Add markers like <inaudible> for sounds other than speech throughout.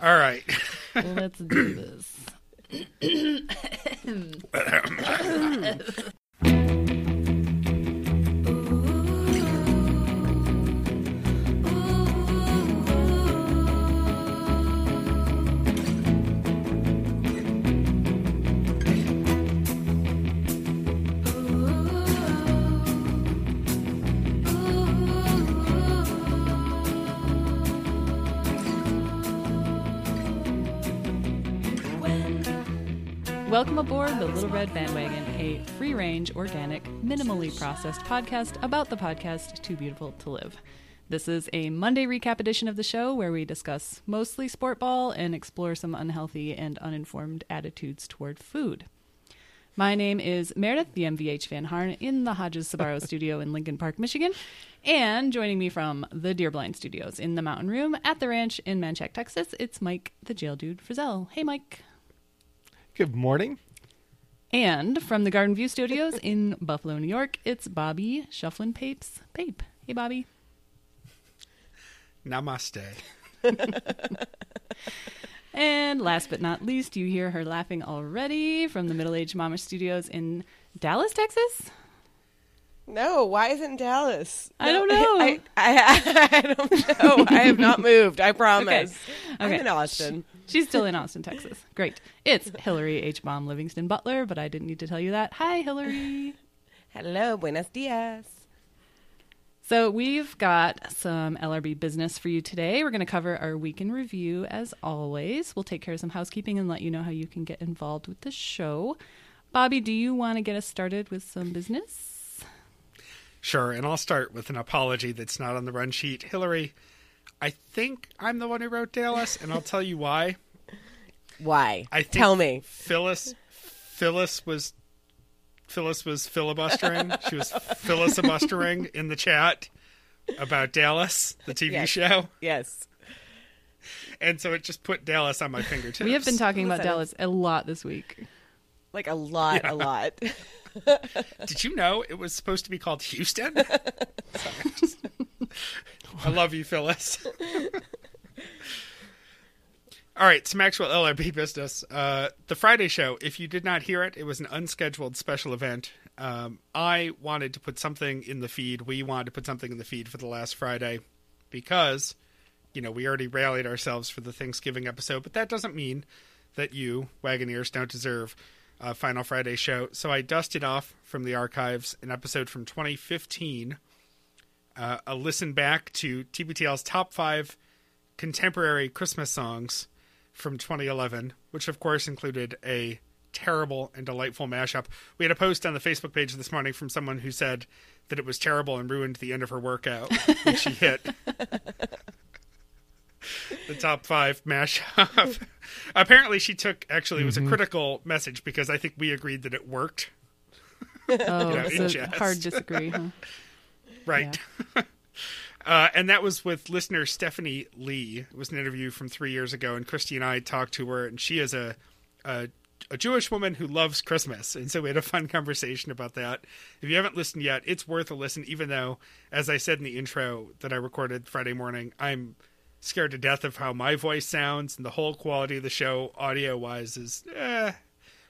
All right. Let's do this. Red Bandwagon, a free range, organic, minimally processed podcast about the podcast Too Beautiful to Live. This is a Monday recap edition of the show where we discuss mostly sport ball and explore some unhealthy and uninformed attitudes toward food. My name is Meredith, the MVH Van Harn, in the Hodges Sabaro <laughs> studio in Lincoln Park, Michigan. And joining me from the Deerblind Studios in the Mountain Room at the ranch in Manchac, Texas, it's Mike, the jail dude Frizzell. Hey, Mike. Good morning. And from the Garden View Studios in Buffalo, New York, it's Bobby Shufflin Papes. Pape. Hey, Bobby. Namaste. <laughs> And last but not least, you hear her laughing already from the Middle Aged Mama Studios in Dallas, Texas. No, why isn't Dallas? I don't know. I, I, <laughs> I don't know. I have not moved. I <laughs> promise. I'm in Austin. She's still in Austin, Texas. Great. It's Hillary H. Bomb Livingston Butler, but I didn't need to tell you that. Hi, Hillary. <laughs> Hello, buenos dias. So we've got some LRB business for you today. We're going to cover our week in review as always. We'll take care of some housekeeping and let you know how you can get involved with the show. Bobby, do you want to get us started with some business? Sure, and I'll start with an apology that's not on the run sheet. Hillary, I think I'm the one who wrote Dallas, and I'll tell you why. Why? I Tell me. Phyllis Phyllis was Phyllis was filibustering. she was filibustering in the chat about Dallas, the TV Yes. show. Yes. And so it just put Dallas on my fingertips. We have been talking about Listen. Dallas a lot this week. Like a lot, a lot. Did you know it was supposed to be called Houston? <laughs> Sorry, just- <laughs> I love you, Phyllis. <laughs> All right, some actual LRB business. Uh, the Friday show, if you did not hear it, it was an unscheduled special event. Um, I wanted to put something in the feed. We wanted to put something in the feed for the last Friday because, you know, we already rallied ourselves for the Thanksgiving episode, but that doesn't mean that you, Wagoneers, don't deserve a Final Friday show. So I dusted off from the archives an episode from 2015, uh, a listen back to TBTL's top five contemporary Christmas songs from 2011, which of course included a terrible and delightful mashup. We had a post on the Facebook page this morning from someone who said that it was terrible and ruined the end of her workout when she hit <laughs> the top five mashup. <laughs> Apparently, she took actually it was a critical message because I think we agreed that it worked. Oh, <laughs> know, in it's a jest. hard disagree. Huh? Right. <laughs> uh, and that was with listener Stephanie Lee. It was an interview from three years ago, and Christy and I talked to her, and she is a, a a Jewish woman who loves Christmas, and so we had a fun <laughs> conversation about that. If you haven't listened yet, it's worth a listen. Even though, as I said in the intro that I recorded Friday morning, I'm scared to death of how my voice sounds, and the whole quality of the show, audio wise, is eh.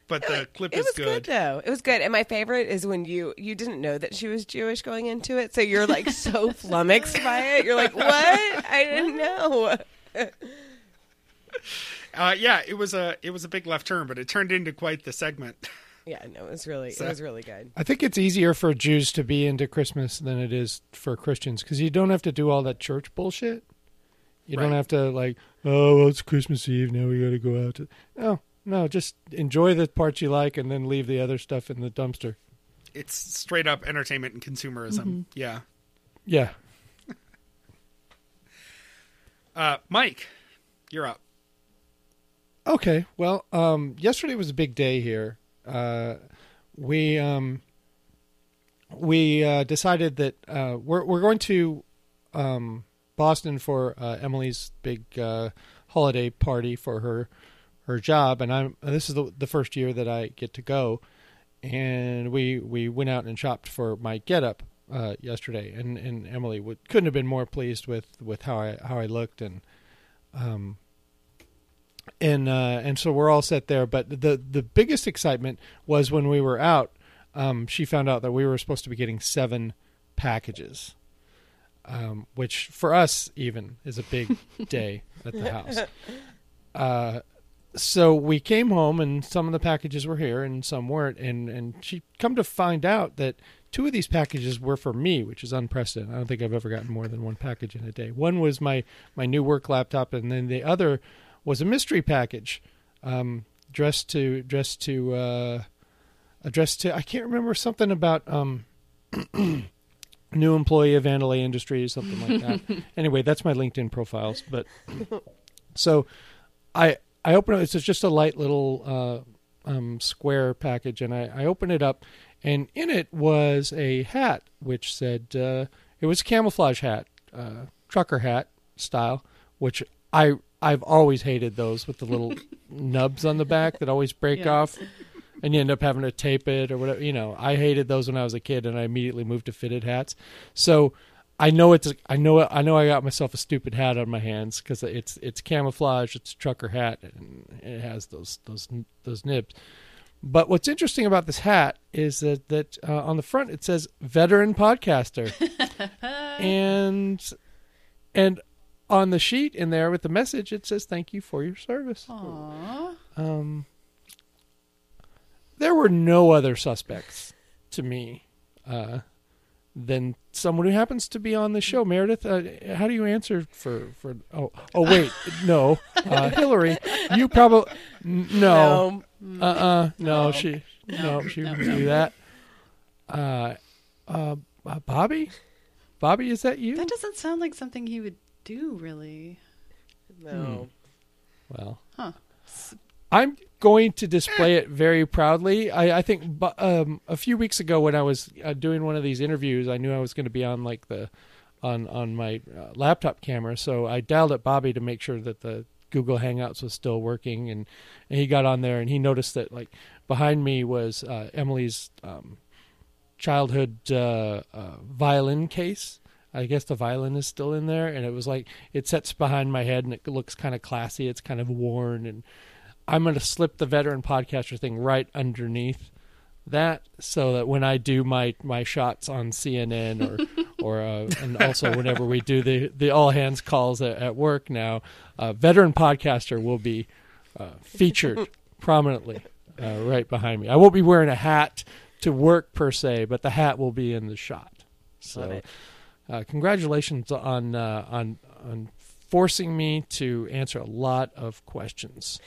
But the clip It is was good. though. It was good. And my favorite is when you you didn't know that she was Jewish going into it, so you're like so <laughs> flummoxed by it. You're like, "What? I didn't know." <laughs> Uh, yeah, it was a it was a big left turn, but it turned into quite the segment. Yeah, no, it was really So- it was really good. I think it's easier for Jews to be into Christmas than it is for Christians because you don't have to do all that church bullshit. You don't have to like, oh, well, it's Christmas Eve now. We got to go out. To... No, no, just enjoy the parts you like and then leave the other stuff in the dumpster. It's straight up entertainment and consumerism. Yeah. Yeah. <laughs> Uh, Mike, you're up. Okay. Well, um, yesterday was a big day here. Uh, we um, we uh, decided that uh, we're we're going to um, Boston for uh, Emily's big uh, holiday party for her her job, and I'm this is the the first year that I get to go. And we we went out and shopped for my getup uh, yesterday, and and Emily would, couldn't have been more pleased with with how I how I looked and um and uh, and so we're all set there. But the the biggest excitement was when we were out. Um, she found out that we were supposed to be getting seven packages, um, which for us even is a big <laughs> day at the house. <laughs> Uh, so we came home and some of the packages were here and some weren't and and she come to find out that two of these packages were for me which is unprecedented i don't think i've ever gotten more than one package in a day one was my my new work laptop and then the other was a mystery package um dressed to dressed to uh addressed to i can't remember something about um <clears throat> new employee of Vandelay Industries, something like that. <laughs> anyway, that's my LinkedIn profiles. But so I I open it. It's just a light little uh, um, square package, and I, I open it up, and in it was a hat which said uh, it was a camouflage hat, uh, trucker hat style, which I I've always hated those with the little <laughs> nubs on the back that always break Yeah. off. And you end up having to tape it or whatever. You know, I hated those when I was a kid, and I immediately moved to fitted hats. So I know it's I know I know I got myself a stupid hat on my hands because it's it's camouflage, it's a trucker hat, and it has those those those nibs. But what's interesting about this hat is that that uh, on the front it says veteran podcaster, <laughs> and and on the sheet in there with the message it says thank you for your service. Aww. Um, there were no other suspects to me uh, than someone who happens to be on the show. Meredith, uh, how do you answer for for? Oh, oh wait, <laughs> no, uh, Hillary, you probably no, No. uh, uh no, No. she no, she No, wouldn't no. do that. Uh, uh, uh, Bobby, Bobby, is that you? That doesn't sound like something he would do, really. No. Well, Huh. I'm going to display it very proudly. I, I think um, a few weeks ago when I was uh, doing one of these interviews, I knew I was going to be on like the on on my uh, laptop camera, so I dialed up Bobby to make sure that the Google Hangouts was still working, and, and he got on there and he noticed that like behind me was uh, Emily's um, childhood uh, uh, violin case. I guess the violin is still in there, and it was like it sits behind my head, and it looks kind of classy. It's kind of worn, and I'm going to slip the veteran podcaster thing right underneath that, so that when I do my my shots on CNN or <laughs> or uh, and also whenever we do the the all hands calls at, at work now, uh, veteran podcaster will be uh, featured <laughs> prominently uh, right behind me. I won't be wearing a hat to work per se, but the hat will be in the shot. So, uh, congratulations on uh, on on forcing me to answer a lot of questions,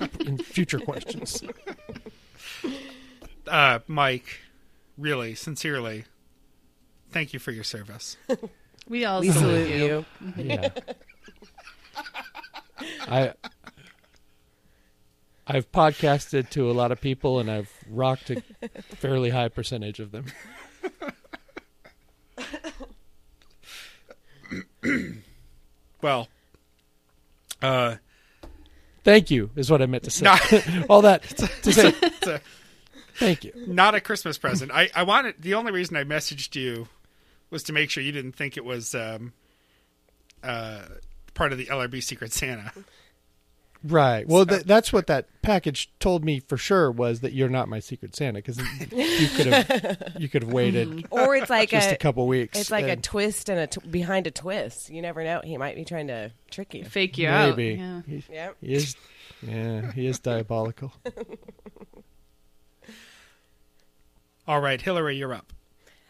uh, in future questions. <laughs> Uh, Mike, really, sincerely, thank you for your service. <laughs> We all We salute salute you. you. <laughs> Yeah, I. I've podcasted to a lot of people, and I've rocked a fairly high percentage of them. Well, uh, Thank you is what I meant to say. No. <laughs> All that <laughs> to say. a, Thank you. not a Christmas present. I, I wanted the only reason I messaged you was to make sure you didn't think it was um, uh, part of the LRB Secret Santa. Right. Well, th- that's what that package told me for sure was that you're not my secret Santa because you could have <laughs> you could have waited mm-hmm. Or it's like just a a, couple weeks. it's like a twist and a t- behind a twist. You never know. He might be trying to trick you. Fake you out. maybe Yeah. he, he is. Yeah, he is diabolical. <laughs> All right, Hillary, you're up.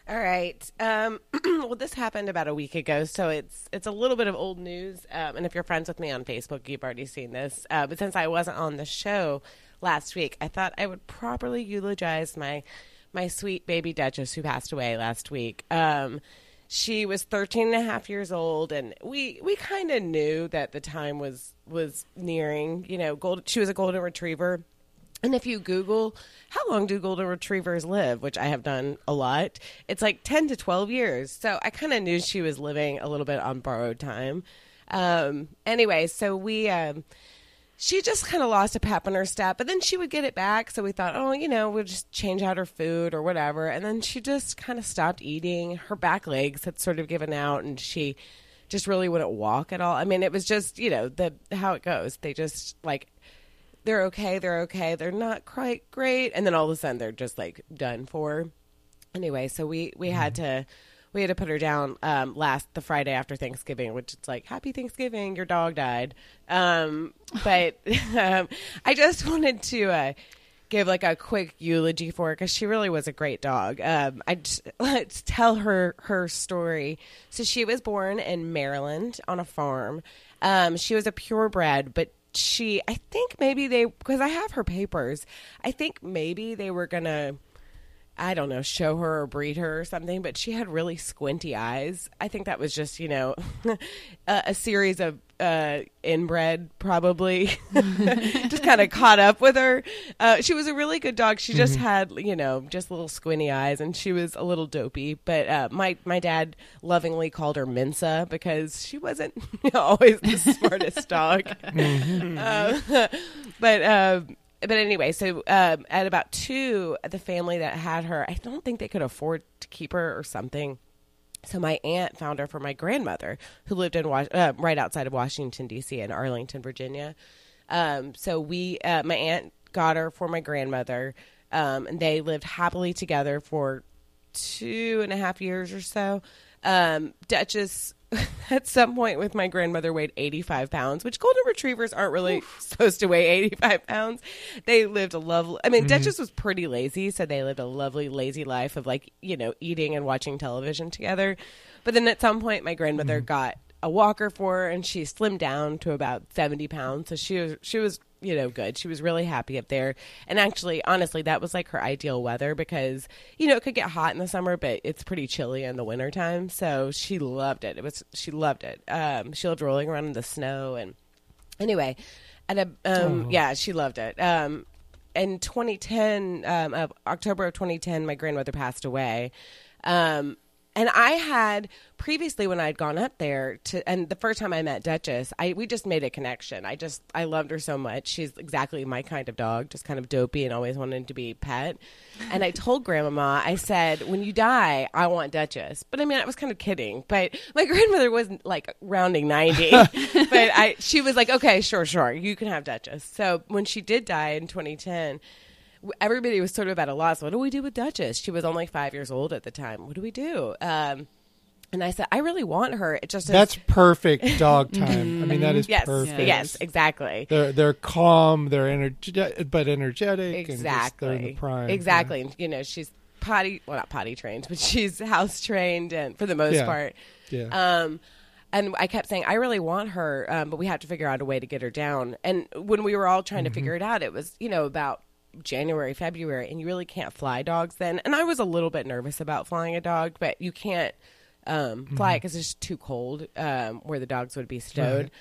All right. Um, <clears throat> well, this happened about a week ago, so it's it's a little bit of old news. Um, and if you're friends with me on Facebook, you've already seen this. Uh, but since I wasn't on the show last week, I thought I would properly eulogize my my sweet baby Duchess who passed away last week. Um, she was 13 and a half years old, and we we kind of knew that the time was was nearing. You know, gold. She was a golden retriever. And if you Google how long do golden retrievers live, which I have done a lot, it's like 10 to 12 years. So I kind of knew she was living a little bit on borrowed time. Um, anyway, so we, um, she just kind of lost a pep in her step, but then she would get it back. So we thought, oh, you know, we'll just change out her food or whatever. And then she just kind of stopped eating. Her back legs had sort of given out, and she just really wouldn't walk at all. I mean, it was just you know the how it goes. They just like they're okay, they're okay, they're not quite great, and then all of a sudden they're just like done for. Anyway, so we we had to we had to put her down um, last the Friday after Thanksgiving, which it's like Happy Thanksgiving, your dog died. Um, <laughs> but um, I just wanted to. Uh, give like a quick eulogy for her because she really was a great dog. Um, I <laughs> let's tell her her story. So she was born in Maryland on a farm. Um, she was a purebred, but she I think maybe they because I have her papers. I think maybe they were gonna. I don't know, show her or breed her or something, but she had really squinty eyes. I think that was just, you know, <laughs> a, a series of uh, inbred, probably, <laughs> just kind of caught up with her. Uh, she was a really good dog. She just had, you know, just little squinty eyes, and she was a little dopey. But uh, my my dad lovingly called her Mensa because she wasn't <laughs> always the smartest dog. Uh, but. But anyway, so um, at about two, the family that had her, I don't think they could afford to keep her or something. So my aunt found her for my grandmother, who lived in uh, right outside of Washington D.C. in Arlington, Virginia. Um, so we, uh, my aunt got her for my grandmother, um, and they lived happily together for two and a half years or so. Um, Duchess, <laughs> at some point with my grandmother, weighed 85 pounds, which golden retrievers aren't really <laughs> supposed to weigh 85 pounds. They lived a lovely, I mean, mm-hmm. Duchess was pretty lazy, so they lived a lovely, lazy life of like, you know, eating and watching television together. But then at some point, my grandmother mm-hmm. got a walker for her and she slimmed down to about 70 pounds. So she was, she was, you know, good. She was really happy up there. And actually, honestly, that was like her ideal weather because, you know, it could get hot in the summer, but it's pretty chilly in the wintertime. So she loved it. It was, she loved it. Um, she loved rolling around in the snow. And anyway, at a, um, yeah, she loved it. Um, in 2010, um, uh, October of 2010, my grandmother passed away. Um, and I had previously when I'd gone up there to, and the first time I met Duchess, I we just made a connection. I just I loved her so much. She's exactly my kind of dog, just kind of dopey and always wanted to be pet. And I told Grandmama, I said, when you die, I want Duchess. But I mean, I was kind of kidding. But my <laughs> grandmother wasn't like rounding ninety, <laughs> but I she was like, okay, sure, sure, you can have Duchess. So when she did die in 2010 everybody was sort of at a loss. What do we do with Duchess? She was only five years old at the time. What do we do? Um, and I said, I really want her. It just That's perfect dog time. I mean, that is <laughs> yes, perfect. yes, exactly. They're they're calm. They're energetic, but energetic. And Exactly. in the prime. Exactly. And, you know, she's potty, well, not potty trained, but <laughs> she's house trained and for the most Yeah. part. Yeah. Um, and I kept saying, I really want her, um, but we have to figure out a way to get her down. And when we were all trying Mm-hmm. to figure it out, it was, you know, about January, February, and you really can't fly dogs then. And I was a little bit nervous about flying a dog, but you can't um, Mm-hmm. fly it because it's just too cold um, where the dogs would be stowed.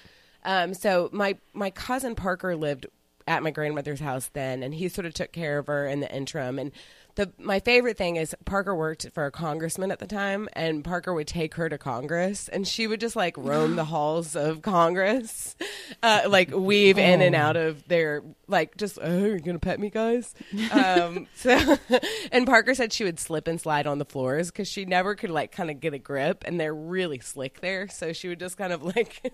Um, so my my cousin Parker lived at my grandmother's house then, and he sort of took care of her in the interim. And the my favorite thing is Parker worked for a congressman at the time, and Parker would take her to Congress, and she would just like roam the <gasps> halls of Congress, uh, like weave in and out of their like just oh, you're gonna pet me, guys. Um, <laughs> so, <laughs> and Parker said she would slip and slide on the floors because she never could like kind of get a grip, and they're really slick there. So she would just kind of <laughs> like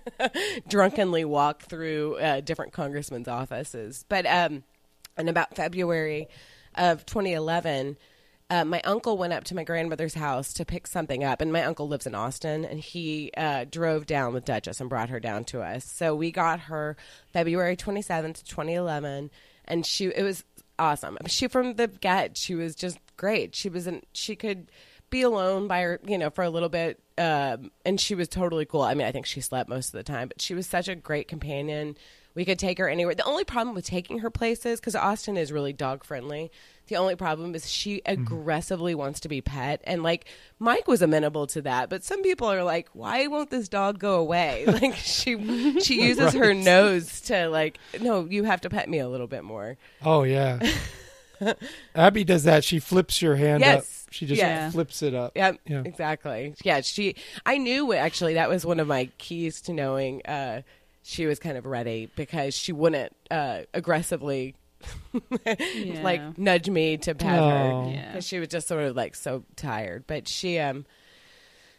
drunkenly walk through uh, different congressmen's offices. But um, in about February of 2011. Uh, my uncle went up to my grandmother's house to pick something up, and my uncle lives in Austin, and he uh, drove down with Duchess and brought her down to us. So we got her February 27th, 2011, and she it was awesome. She from the get, she was just great. She was not she could be alone by her, you know, for a little bit, um, and she was totally cool. I mean, I think she slept most of the time, but she was such a great companion. We could take her anywhere. The only problem with taking her places, because Austin is really dog friendly, the only problem is she aggressively wants to be pet. And like Mike was amenable to that, but some people are like, why won't this dog go away? <laughs> Like she she <laughs> uses her nose to like, no, you have to pet me a little bit more. Oh yeah. <laughs> Abby does that. She flips your hand Yes. up. She just Yeah. flips it up. Yep, Yeah. exactly. Yeah, she. I knew actually that was one of my keys to knowing uh, she was kind of ready because she wouldn't uh, aggressively <laughs> Yeah. like nudge me to pet Oh. her Yeah. she was just sort of like so tired. But she, um,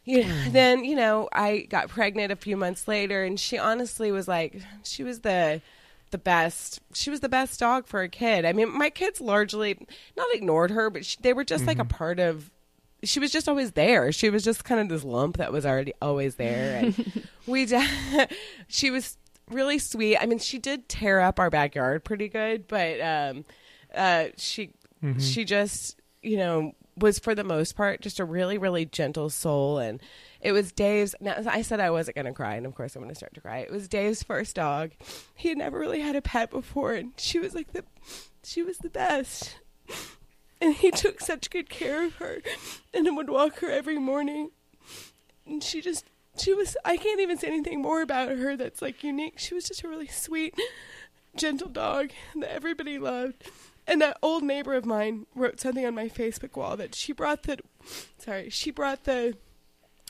yeah, then you know I got pregnant a few months later, and she honestly was like, she was the the best. She was the best dog for a kid. I mean, my kids largely not ignored her, but she, they were just like a part of. She was just always there. She was just kind of this lump that was already always there, and <laughs> we. d- <laughs> she was really sweet. I mean, she did tear up our backyard pretty good, but um, uh, she she just you know was for the most part just a really really gentle soul and it was dave's now i said i wasn't going to cry and of course i'm going to start to cry it was dave's first dog he had never really had a pet before and she was like the she was the best and he took such good care of her and would walk her every morning. And she just she was i can't even say anything more about her that's like unique. She was just a really sweet gentle dog that everybody loved. And that old neighbor of mine wrote something on my facebook wall that she brought the sorry she brought the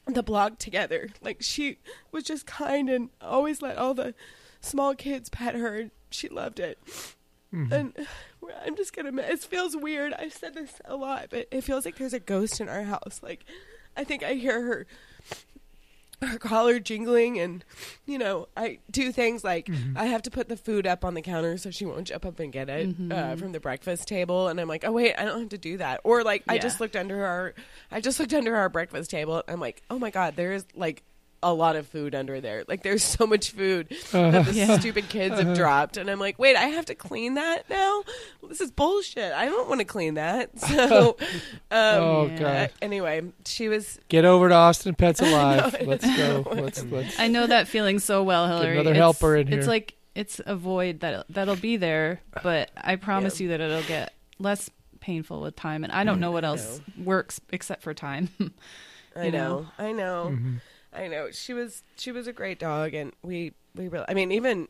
the blog together. Like she was just kind and always let all the small kids pet her. She loved it. Mm-hmm. And i'm just gonna it feels weird. I've said this a lot but it feels like there's a ghost in our house. Like i think i hear her her collar jingling and you know i do things like i have to put the food up on the counter so she won't jump up and get it uh, from the breakfast table. And i'm like oh wait i don't have to do that. Or like i just looked under our i just looked under our breakfast table. I'm like oh my god there is like a lot of food under there like there's so much food that the Yeah. stupid kids have dropped and i'm like wait i have to clean that now this is bullshit i don't want to clean that <laughs> so <laughs> um oh Yeah. god. anyway she was Get over to Austin Pets <laughs> Alive. I let's go. Let's let's I know that feeling so well, Hillary. another It's- helper in here. It's like it's a void that that'll be there, but I promise Yeah. you that it'll get less painful with time. And I don't know what else works except for time. I you know, know? I know, Mm-hmm. I know. She was she was a great dog, and we we really. I mean, even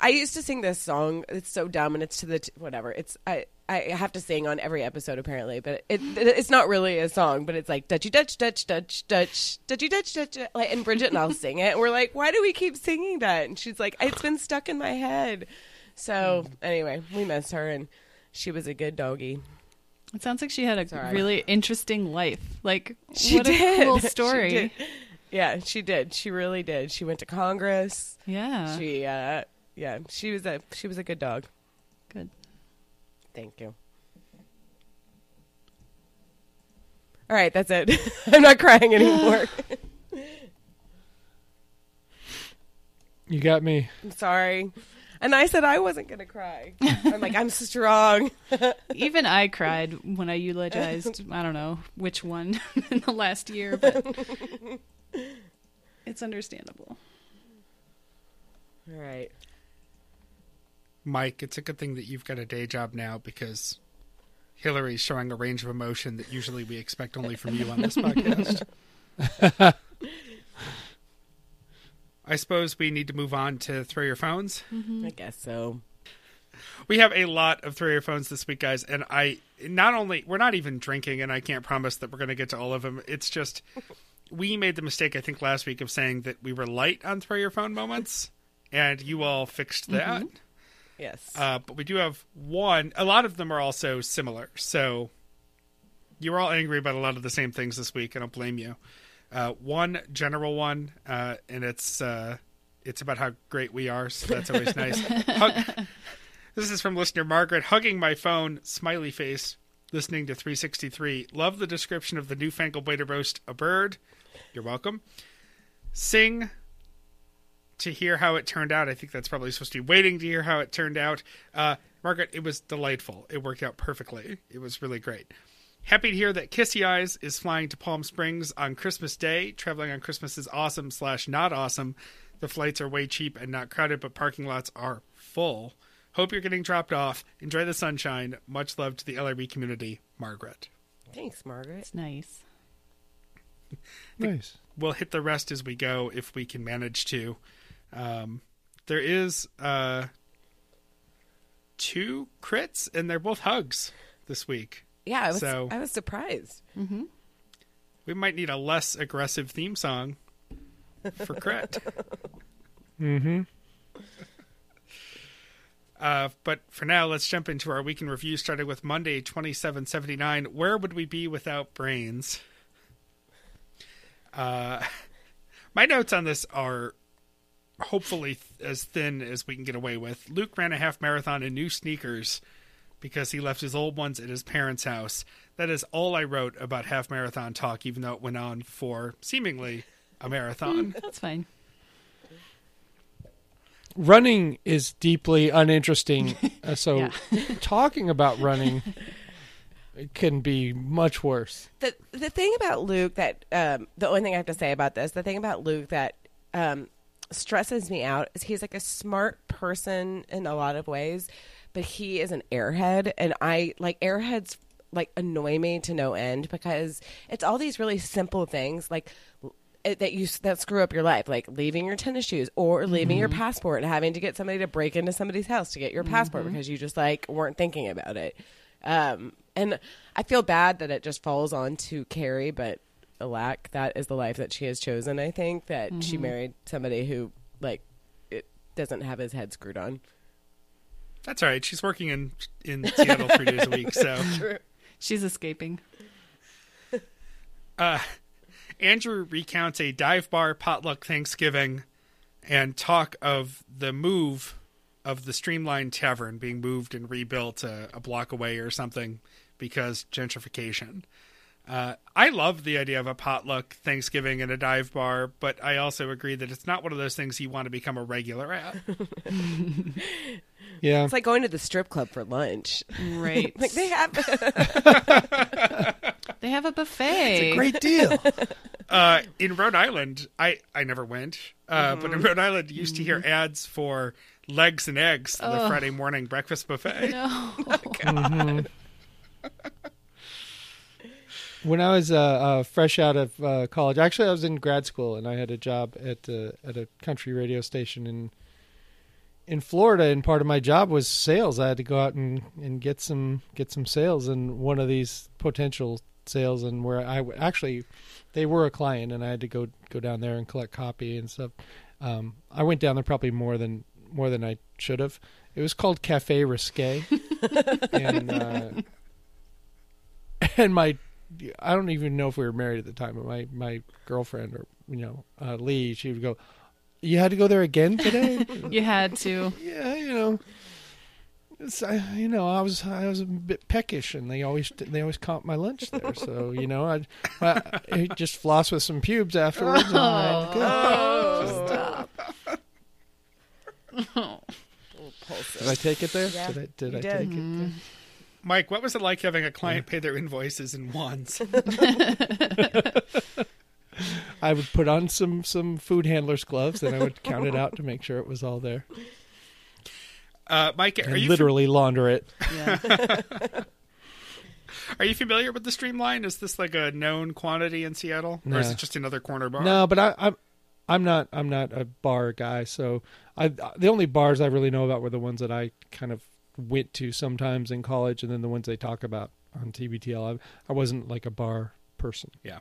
I used to sing this song. It's so dumb, and it's to the t- whatever. It's I I have to sing on every episode apparently, but it, it's not really a song. But it's like Dutchy Dutch Dutch Dutch Dutch Dutchy Dutch Dutch. Like, and Bridget and I'll sing it. And we're like, why do we keep singing that? And she's like, it's been stuck in my head. So anyway, we miss her, and she was a good doggy. it sounds like she had a Sorry. really interesting life. Like She what did. a cool <laughs> She story. Did. Yeah, she did. She really did. She went to Congress. Yeah. She uh yeah, she was a she was a good dog. Good. Thank you. All right, that's it. <laughs> I'm not crying anymore. <laughs> You got me. I'm sorry. And I said I wasn't going to cry. I'm like I'm strong. <laughs> Even I cried when I eulogized, I don't know which one in the last year, but it's understandable. All right. Mike, it's a good thing that you've got a day job now because Hillary's showing a range of emotion that usually we expect only from you on this podcast. <laughs> I suppose we need to move on to throw your phones. Mm-hmm. I guess so. We have a lot of throw your phones this week, guys, and I not only we're not even drinking, and I can't promise that we're going to get to all of them. It's just we made the mistake I think last week of saying that we were light on throw your phone moments, and you all fixed that. Yes. Uh, but we do have one. A lot of them are also similar. So you were all angry about a lot of the same things this week. I don't blame you. Uh, one general one, uh, and it's uh, it's about how great we are. So that's always nice. <laughs> Hug- this is from listener Margaret, hugging my phone, smiley face, listening to 363. Love the description of the newfangled way to roast a bird. You're welcome. Sing to hear how it turned out. I think that's probably supposed to be waiting to hear how it turned out. Uh, Margaret, it was delightful. It worked out perfectly. It was really great. Happy to hear that Kissy Eyes is flying to Palm Springs on Christmas Day. Traveling on Christmas is awesome slash not awesome. The flights are way cheap and not crowded, but parking lots are full. Hope you're getting dropped off. Enjoy the sunshine. Much love to the LRB community, Margaret. Thanks, Margaret. It's nice. Nice. we'll hit the rest as we go if we can manage to. Um, there is uh, two crits, and they're both hugs this week. Yeah, I was So- I was surprised. We might need a less aggressive theme song for crit. <laughs> Mm-hmm. Uh, but for now, let's jump into our week in review, starting with Monday, 2779. Where would we be without brains? Uh, <laughs> my notes on this are hopefully th- as thin as we can get away with. Luke ran a half marathon in new sneakers because he left his old ones at his parents' house. That is all I wrote about half marathon talk, even though it went on for seemingly a marathon. <laughs> That's fine. running is deeply uninteresting. <laughs> Uh, so Yeah. talking about running can be much worse. the the thing about Luke that um, the only thing I have to say about this, the thing about Luke that um, stresses me out is he's like a smart person in a lot of ways, but he is an airhead, and I like airheads like annoy me to no end because it's all these really simple things like it- that you that screw up your life, like leaving your tennis shoes or leaving your passport and having to get somebody to break into somebody's house to get your passport because you just like weren't thinking about it. Um, and I feel bad that it just falls on to Carrie, but alack, that is the life that she has chosen. I think that she mm-hmm. married somebody who like it doesn't have his head screwed on. That's all right. She's working in in Seattle three days a week, so <laughs> She's escaping. Uh, Andrew recounts a dive bar potluck Thanksgiving and talk of the move of the Streamline Tavern being moved and rebuilt a, a block away or something because gentrification. Uh, I love the idea of a potluck Thanksgiving and a dive bar, but I also agree that it's not one of those things you want to become a regular at. Yeah. It's like going to the strip club for lunch. Right. <laughs> Like they have <laughs> they have a buffet. It's a great deal. <laughs> Uh, in Rhode Island, I, I never went, uh, but in Rhode Island, you used to hear ads for legs and eggs, the Friday morning breakfast buffet. No. When I was uh, uh, fresh out of uh, college, actually, I was in grad school and I had a job at uh, at a country radio station in in Florida. And part of my job was sales. I had to go out and, and get some get some sales. And one of these potential sales, and where I w- actually they were a client, and I had to go go down there and collect copy and stuff. Um, I went down there probably more than more than I should have. It was called Cafe Risque, <laughs> and uh, <laughs> and my I don't even know if we were married at the time, but my my girlfriend or you know uh, Lee, she would go, "You had to go there again today." <laughs> You had to. yeah, you know. It's, I, you know, I was I was a bit peckish, and they always they always comp my lunch there. So you know, I, I, I <laughs> just floss with some pubes afterwards. and I'm. Oh, stop. Did I take it there? Yeah, did I, did you I did. take it there? Mike, what was it like having a client pay their invoices in ones? <laughs> <laughs> I would put on some some food handler's gloves, and I would count it out to make sure it was all there, Uh, Mike, are and you literally launder it. Yeah. <laughs> are you familiar with the Streamline? Is this like a known quantity in Seattle, or is No. it just another corner bar? No, but I, I'm I'm not I'm not a bar guy. So I the only bars I really know about were the ones that I kind of went to sometimes in college, and then the ones they talk about on TBTL. I, I wasn't like a bar person. Yeah.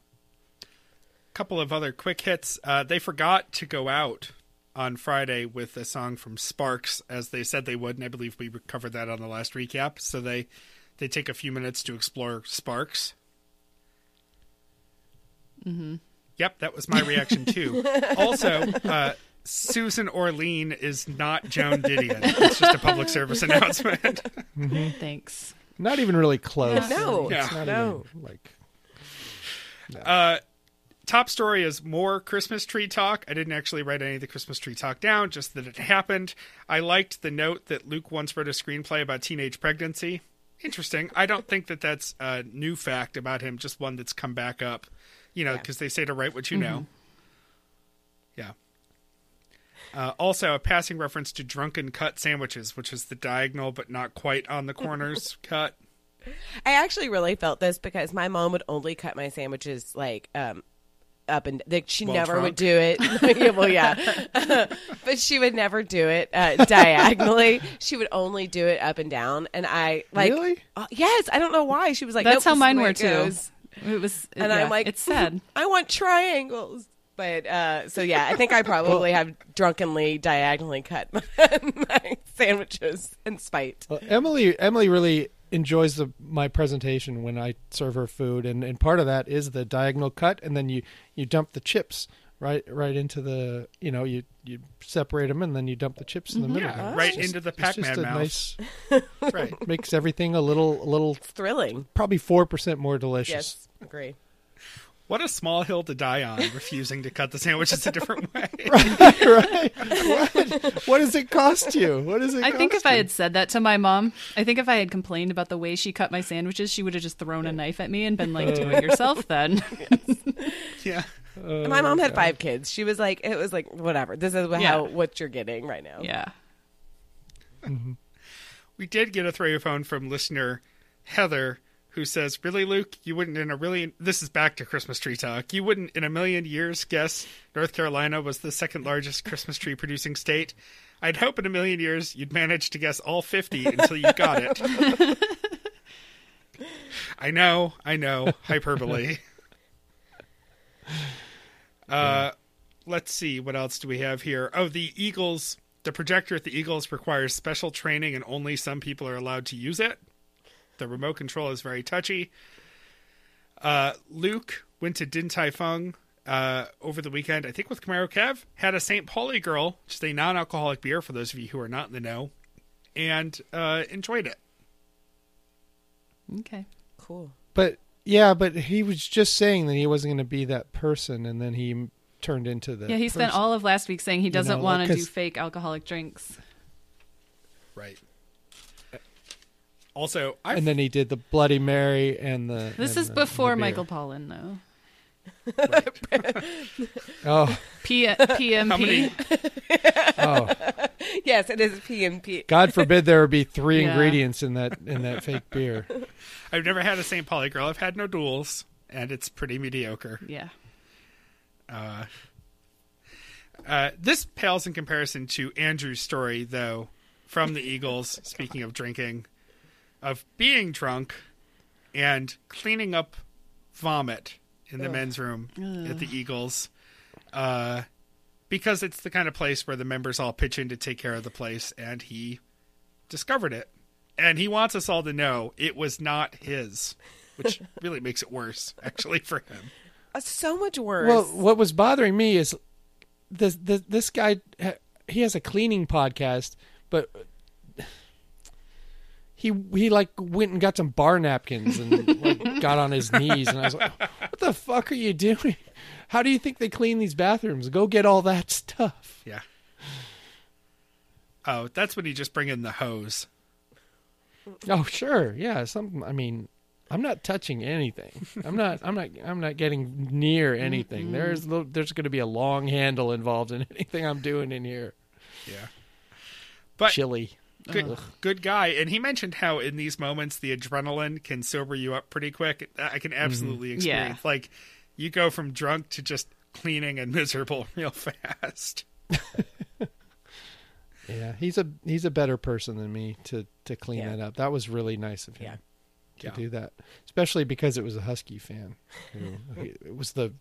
Couple of other quick hits. Uh, they forgot to go out on Friday with a song from Sparks, as they said they would, and I believe we covered that on the last recap. So they they take a few minutes to explore Sparks. Mm-hmm. Yep, that was my reaction too. <laughs> also, uh, Susan Orlean is not Joan Didion. It's just a public service announcement. Thanks. Not even really close. No, Yeah. It's not no. even like Uh, top story is more Christmas tree talk. I didn't actually write any of the Christmas tree talk down, just that it happened. I liked the note that Luke once wrote a screenplay about teenage pregnancy. Interesting. I don't think that that's a new fact about him, just one that's come back up. You know, Yeah. because they say to write what you know. Yeah. Uh, also, a passing reference to drunken cut sandwiches, which is the diagonal but not quite on the corners <laughs> cut. I actually really felt this because my mom would only cut my sandwiches like um up and like she While never drunk? would do it. <laughs> <laughs> Yeah, well, yeah, but she would never do it uh, diagonally. She would only do it up and down, and I like. Really? Uh, yes, I don't know why. She was like, That's "Nope, how mine were too. It was, And yeah, I'm like, it's sad. I want triangles. But uh, so yeah, I think I <laughs> probably have drunkenly diagonally cut my, <laughs> my sandwiches in spite. Well, Emily Emily really enjoys the my presentation when I serve her food, and, and part of that is the diagonal cut, and then you you dump the chips right right into the you know you you separate them, and then you dump the chips in the middle. Yeah, It's right just- into the it's Pac-Man mouth. Nice, <laughs> right. makes everything a little a little It's thrilling. probably four percent more delicious. Yes, agree. What a small hill to die on, refusing to cut the sandwiches a different way. <laughs> right? What? what does it cost you? What does it? Cost? I think cost if I had said that to my mom, I think if I had complained about the way she cut my sandwiches, she would have just thrown a knife at me and been like, "Do it yourself, then." <laughs> Yeah. Oh, my mom had five kids. She was like, it was like, whatever. This is how Yeah. what you're getting right now. yeah. Mm-hmm. We did get a throw your phone from listener Heather, who says, "Really, Luke, you wouldn't in a really This is back to Christmas tree talk. You wouldn't in a million years guess North Carolina was the second largest Christmas tree producing state. I'd hope in a million years you'd manage to guess all fifty until you got it. <laughs> I know, I know, hyperbole. <laughs> Uh, let's see, what else do we have here? Oh, the Eagles. The projector at the Eagles requires special training, and only some people are allowed to use it. The remote control is very touchy. Uh, Luke went to Din Tai Fung uh, over the weekend, I think with Camaro Kev, had a St. Pauli girl, just a non alcoholic beer for those of you who are not in the know, and uh, enjoyed it. Okay. Cool. But yeah, but he was just saying that he wasn't going to be that person, and then he turned into the. Yeah, he spent all of last week saying he doesn't know, want to do fake alcoholic drinks. Right. Also, I and then he did the Bloody Mary and the. This and is the- before the. Michael Pollan, though. <laughs> Oh, P- PMP. how many? oh! Yes, it is PMP. God forbid there would be three Yeah. ingredients in that in that fake beer. <laughs> I've never had a St. Pauli girl. I've had O'Doul's, and it's pretty mediocre. Yeah. Uh, uh, this pales in comparison to Andrew's story, though, from the Eagles. <laughs> speaking of drinking, of being drunk and cleaning up vomit in the men's room at the Eagles, uh, because it's the kind of place where the members all pitch in to take care of the place, and he discovered it, and he wants us all to know it was not his, which <laughs> really makes it worse, actually, for him. Uh, so much worse. Well, what was bothering me is this this, this guy he has a cleaning podcast, but he he like went and got some bar napkins and like, <laughs> got on his knees, and I was like, "What the fuck are you doing? How do you think they clean these bathrooms? Go get all that stuff." Yeah. Oh, that's when you just bring in the hose. Oh, sure, yeah. Some, I mean, I'm not touching anything. I'm not. I'm not. I'm not getting near anything. There's little, there's going to be a long handle involved in <laughs> anything I'm doing in here. Yeah. But Chili. Good, good guy. And he mentioned how in these moments the adrenaline can sober you up pretty quick. I can absolutely experience. Like you go from drunk to just cleaning and <laughs> miserable real fast. <laughs> Yeah, he's a he's a better person than me to to clean Yeah. that up. That was really nice of him Yeah. to Yeah. do that, especially because it was a Husky fan. Who, <laughs> it was the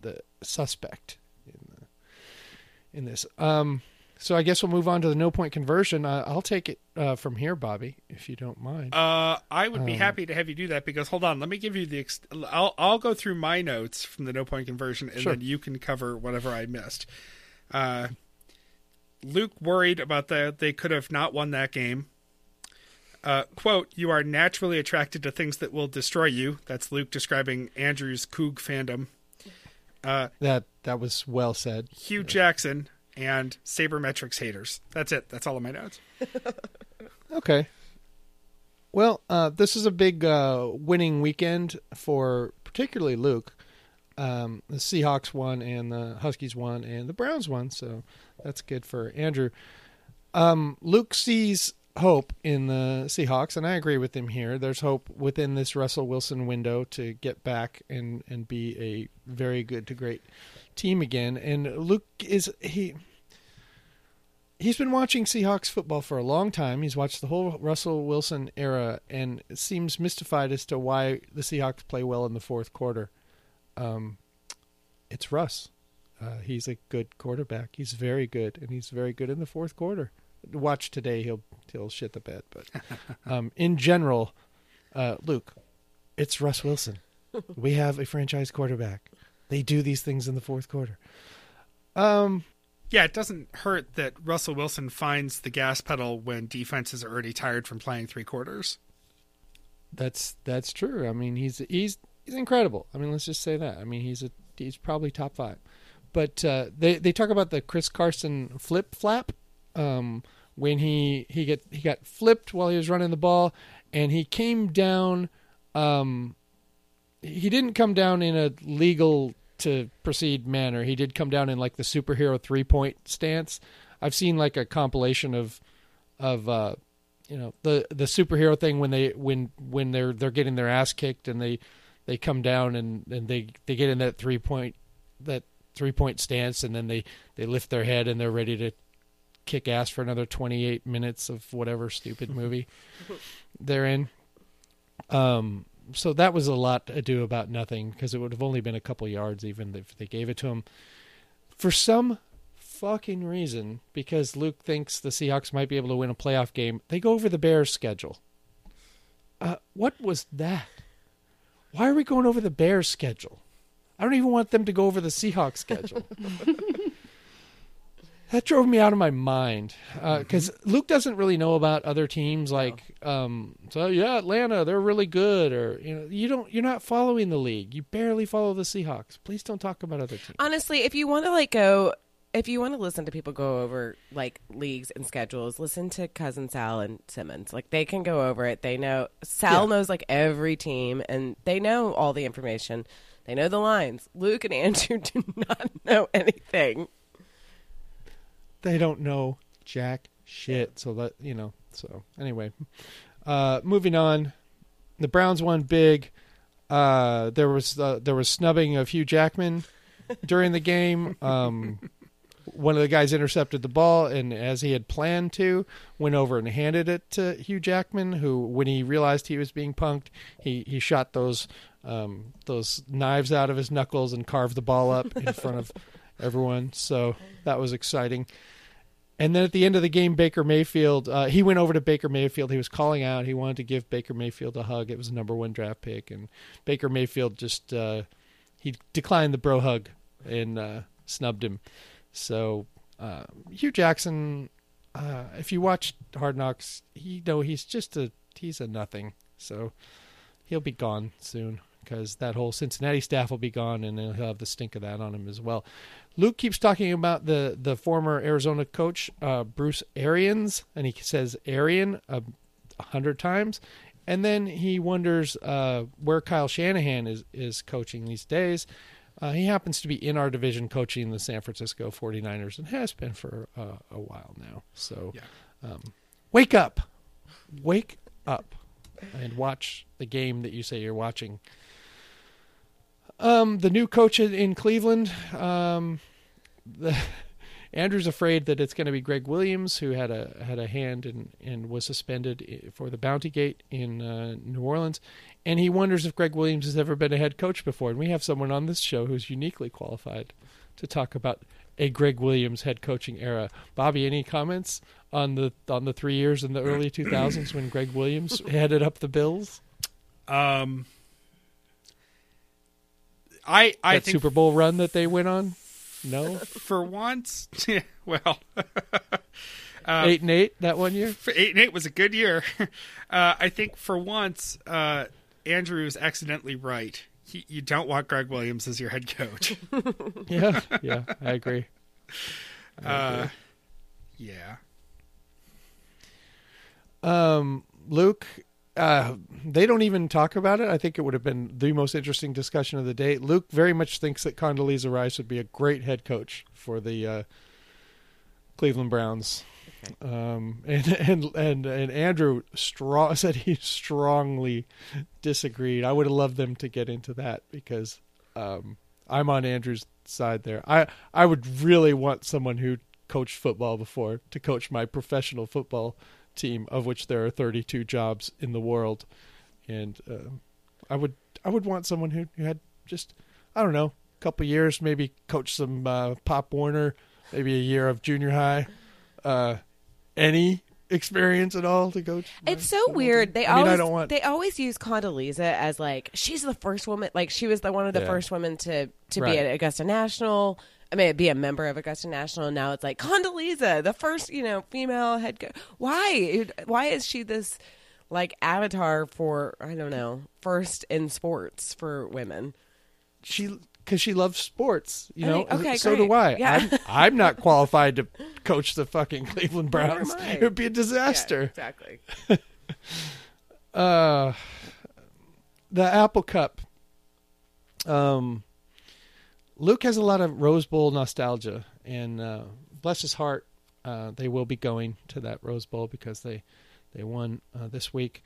the suspect in the in this. Um, so I guess we'll move on to the no point conversion. Uh, I'll take it uh, from here, Bobby, if you don't mind. Uh, I would be Um, happy to have you do that because hold on, let me give you the. Ex- I'll I'll go through my notes from the no point conversion, and Sure. then you can cover whatever I missed. Uh, Luke worried about the they could have not won that game. Uh, quote: "You are naturally attracted to things that will destroy you." That's Luke describing Andrew's Coug fandom. Uh, that that was well said. Hue Jackson and sabermetrics haters. That's it. That's all of my notes. <laughs> Okay. Well, uh, this is a big uh, winning weekend for particularly Luke. Um, the Seahawks won, and the Huskies won, and the Browns won. So that's good for Andrew. Um, Luke sees hope in the Seahawks, and I agree with him here. There's hope within this Russell Wilson window to get back and and be a very good to great team again. And Luke is he he's been watching Seahawks football for a long time. He's watched the whole Russell Wilson era and seems mystified as to why the Seahawks play well in the fourth quarter. Um, it's Russ. Uh, he's a good quarterback. He's very good, and he's very good in the fourth quarter. Watch today; he'll he'll shit the bed. But <laughs> um, in general, uh, Luke, it's Russ Wilson. we have a franchise quarterback. They do these things in the fourth quarter. Um, Yeah, it doesn't hurt that Russell Wilson finds the gas pedal when defenses are already tired from playing three quarters. that's that's true. I mean, he's he's he's incredible. I mean, let's just say that. I mean, he's a he's probably top five. But uh, they they talk about the Chris Carson flip flap um, when he he get he got flipped while he was running the ball, and he came down. Um, he didn't come down in a legal to proceed manner. He did come down in like the superhero three point stance. I've seen like a compilation of of uh, you know the the superhero thing when they when when they're they're getting their ass kicked and they they come down and and they they get in that three point that three point stance and then they they lift their head and they're ready to kick ass for another 28 minutes of whatever stupid movie <laughs> they're in um so that was a lot ado about nothing because it would have only been a couple yards even if they gave it to him. For some fucking reason because Luke thinks the Seahawks might be able to win a playoff game they go over the Bears schedule. Uh, what was that? Why are we going over the Bears schedule? I don't even want them to go over the Seahawks schedule. <laughs> that drove me out of my mind because Luke doesn't really know about other teams. Like, um, so yeah, Atlanta, they're really good, or you know, you don't, you're not following the league. You barely follow the Seahawks. Please don't talk about other teams. Honestly, if you want to like go, if you want to listen to people go over like leagues and schedules, listen to cousin Sal and Simmons. Like they can go over it. They know Sal Yeah. knows like every team, and they know all the information. They know the lines. Luke and Andrew <laughs> do not know anything. They don't know jack shit. So that you know. So anyway, uh, moving on. The Browns won big. Uh, there was uh, there was snubbing of Hugh Jackman <laughs> during the game. Um, one of the guys intercepted the ball, and as he had planned to, went over and handed it to Hugh Jackman. Who, when he realized he was being punked, he he shot those um, those knives out of his knuckles and carved the ball up in front of everyone. So that was exciting. And then at the end of the game, Baker Mayfield, uh, he went over to Baker Mayfield. He was calling out. He wanted to give Baker Mayfield a hug. It was a number one draft pick, and Baker Mayfield just uh, he declined the bro hug and uh, snubbed him. So uh, Hue Jackson, uh, if you watch Hard Knocks, you know he's just a he's a nothing. So he'll be gone soon because that whole Cincinnati staff will be gone, and he'll have the stink of that on him as well. Luke keeps talking about the the former Arizona coach uh, Bruce Arians, and he says Arian a hundred times, and then he wonders uh, where Kyle Shanahan is is coaching these days. Uh, he happens to be in our division coaching the San Francisco 49ers and has been for uh, a while now. So, um, wake up, wake up, and watch the game that you say you're watching. Um, the new coach in- Cleveland, um, the, <laughs> Andrew's afraid that it's going to be Gregg Williams, who had a had a hand and and was suspended for the Bounty Gate in uh, New Orleans, and he wonders if Gregg Williams has ever been a head coach before. And we have someone on this show who's uniquely qualified to talk about a Gregg Williams head coaching era. Bobby, any comments on the on the three years in the early 2000s when Gregg Williams <coughs> headed up the Bills? Um, I I that think Super Bowl run that they went on? No, <laughs> for once, <laughs> well, uh, <laughs> eight and eight that one year. for eight and eight was a good year. Uh, I think for once, uh, Andrew is accidentally right. He, you don't want Gregg Williams as your head coach. Yeah, yeah, I agree. I Uh, agree. yeah. Um, Luke, uh, they don't even talk about it. I think it would have been the most interesting discussion of the day. Luke very much thinks that Condoleezza Rice would be a great head coach for the uh, Cleveland Browns. Um, and, and and and Andrew <laughs> said he strongly disagreed. I would have loved them to get into that because um, I'm on Andrew's side there. I I would really want someone who coached football before to coach my professional football team, of which there are 32 jobs in the world, and um I would I would want someone who, who had just I don't know a couple years, maybe coach some uh, Pop Warner, maybe a year of junior high, uh, any experience at all to coach? It's so weird. They I mean, I always don't want- they always use Condoleezza as like she's the first woman. Like she was the one of the Yeah. first women to to Right. be at Augusta National. I may be a member of Augusta National. And now it's like Condoleezza, the first you know female head coach. Why? Why is she this like avatar for I don't know first in sports for women? She because she loves sports. You I know, okay, so do. I. Yeah. I'm, <laughs> I'm not qualified to coach the fucking Cleveland Browns. It would be a disaster. exactly. <laughs> uh the apple cup um luke has a lot of rose bowl nostalgia and uh bless his heart uh they will be going to that rose bowl because they they won uh, this week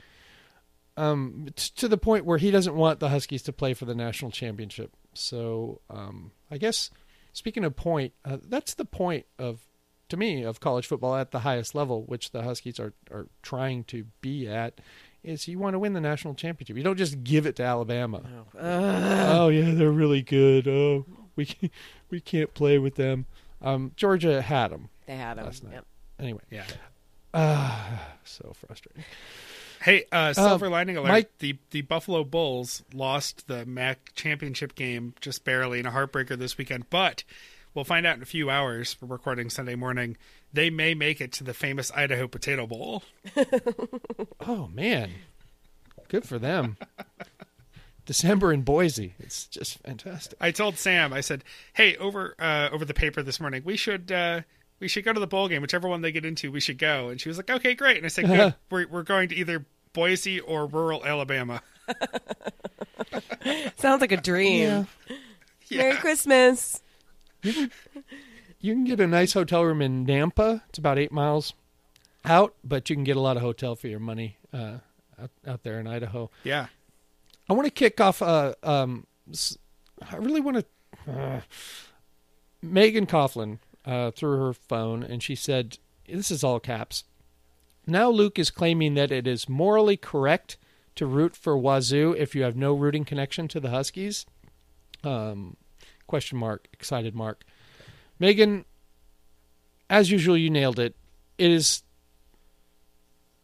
um t- to the point where he doesn't want the huskies to play for the national championship so um i guess speaking of point uh, that's the point of to me of college football at the highest level which the huskies are are trying to be at is you want to win the national championship. You don't just give it to Alabama. oh yeah, they're really good. Oh, we can't, we can't play with them. Um, Georgia had them They had him. last night. Yep. Anyway, Yeah. ah, so frustrating. Hey, uh, silver lining alert. Mike- the the Buffalo Bulls lost the MAC championship game just barely in a heartbreaker this weekend, but we'll find out in a few hours. We're recording Sunday morning. They may make it to the famous Idaho Potato Bowl. <laughs> Oh man, good for them. <laughs> December in Boise. It's just fantastic. I told Sam, I said, "Hey, over uh, over the paper this morning, we should uh, we should go to the bowl game. Whichever one they get into, we should go." And she was like, "Okay, great." And I said, "Good. <laughs> we're we're going to either Boise or rural Alabama." <laughs> Sounds like a dream. Yeah. Merry Christmas. You can get a nice hotel room in Nampa. It's about eight miles out, but you can get a lot of hotel for your money uh, out, out there in Idaho. Yeah. I want to kick off. Uh, um, I really want to. Uh, Megan Coughlin uh, through her phone, and she said, "This is all caps." Now Luke is claiming that it is morally correct to root for Wazoo if you have no rooting connection to the Huskies. Um, question mark, excited mark. Megan, as usual, you nailed it. It is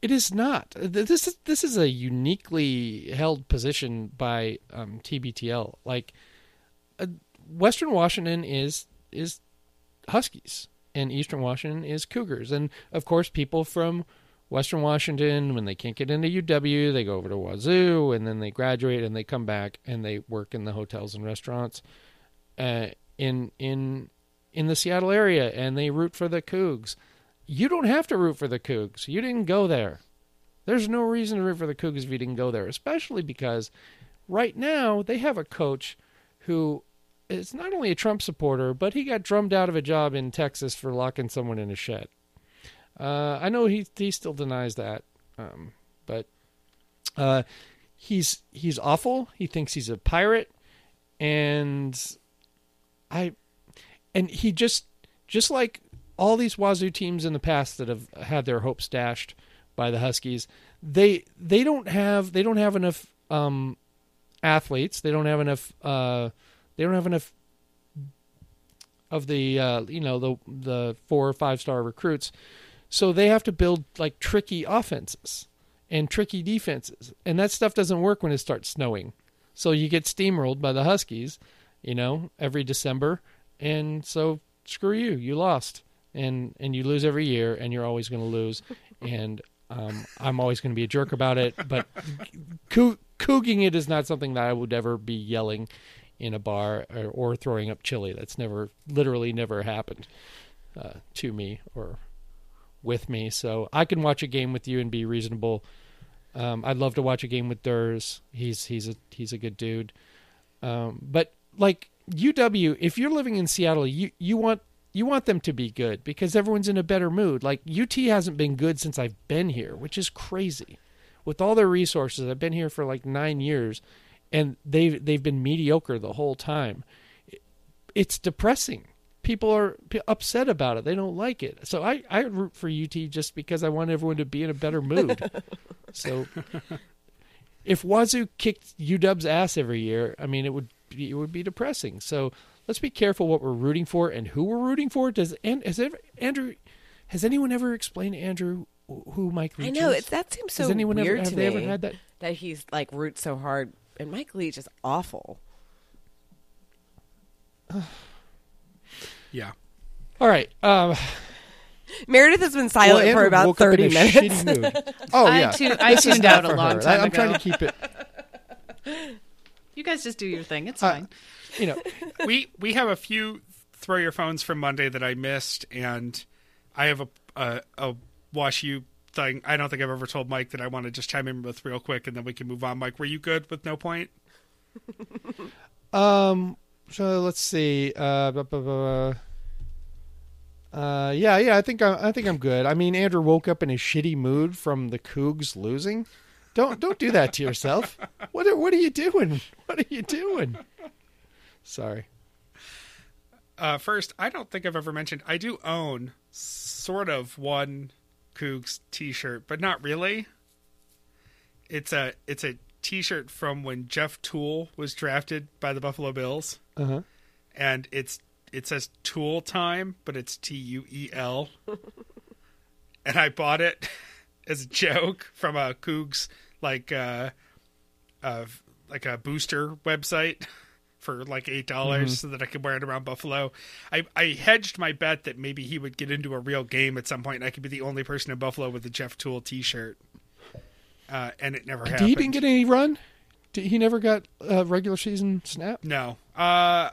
it is not. This is this is a uniquely held position by um, TBTL. Like uh, Western Washington is is Huskies, and Eastern Washington is Cougars, and of course, people from Western Washington, when they can't get into UW, they go over to Wazoo, and then they graduate and they come back and they work in the hotels and restaurants uh, in in in the Seattle area, and they root for the Cougs. You don't have to root for the Cougs. You didn't go there. There's no reason to root for the Cougars if you didn't go there, especially because right now they have a coach who is not only a Trump supporter, but he got drummed out of a job in Texas for locking someone in a shed. Uh, I know he he still denies that, um, but uh, he's he's awful. He thinks he's a pirate, and I and he just just like all these Wazoo teams in the past that have had their hopes dashed by the Huskies, they they don't have they don't have enough um, athletes. They don't have enough. Uh, they don't have enough of the uh, you know the the four or five star recruits. So they have to build like tricky offenses and tricky defenses, and that stuff doesn't work when it starts snowing. So you get steamrolled by the Huskies, you know, every December, and so screw you, you lost, and and you lose every year, and you're always going to lose, <laughs> and um, I'm always going to be a jerk about it, but <laughs> coo- cooging it is not something that I would ever be yelling in a bar or, or throwing up chili. That's never, literally, never happened uh, to me or with me. So I can watch a game with you and be reasonable. Um, I'd love to watch a game with Durs. He's he's a he's a good dude. Um, but like UW, if you're living in Seattle, you you want you want them to be good because everyone's in a better mood. Like UT hasn't been good since I've been here, which is crazy. With all their resources, I've been here for like nine years, and they've they've been mediocre the whole time. It's depressing. People are upset about it. They don't like it. So I I root for UT just because I want everyone to be in a better mood. <laughs> so if Wazoo kicked UW's ass every year, I mean it would be, it would be depressing. So let's be careful what we're rooting for and who we're rooting for. Does and has ever, Andrew has anyone ever explained to Andrew who Mike I know is? that seems so Has anyone weird ever have to they me ever had that? that he's like roots so hard. And Mike Leach is awful. <sighs> Yeah. All right. Um, Meredith has been silent well, for about woke up thirty in a minutes. shitty mood. <laughs> Oh I yeah, I This is tuned out a for long her. time I, I'm ago. trying to keep it. <laughs> You guys just do your thing. It's Uh, fine. You know, <laughs> we we have a few throw your phones from Monday that I missed, and I have a a, a wash you thing. I don't think I've ever told Mike that I want to just chime in with real quick, and then we can move on. Mike, were you good with no point? <laughs> Um. So let's see. Uh. bu- bu- bu- Uh. Yeah. Yeah. I think I, I think I'm good. I mean, Andrew woke up in a shitty mood from the Cougs losing. Don't don't do that to yourself. <laughs> What are, what are you doing? What are you doing? Sorry. Uh, first, I don't think I've ever mentioned I do own sort of one Cougs T-shirt, but not really. It's a it's a T-shirt from when Jeff Tuel was drafted by the Buffalo Bills, Uh huh. and it's it says Tool Time, but it's T U E L, <laughs> and I bought it as a joke from a Cougs like uh, uh like a booster website for like eight dollars so that I could wear it around Buffalo. I I hedged my bet that maybe he would get into a real game at some point, and I could be the only person in Buffalo with a Jeff Tuel T-shirt. Uh, and it never happened. He didn't get any run. Did, he never got a regular season snap. no. Uh,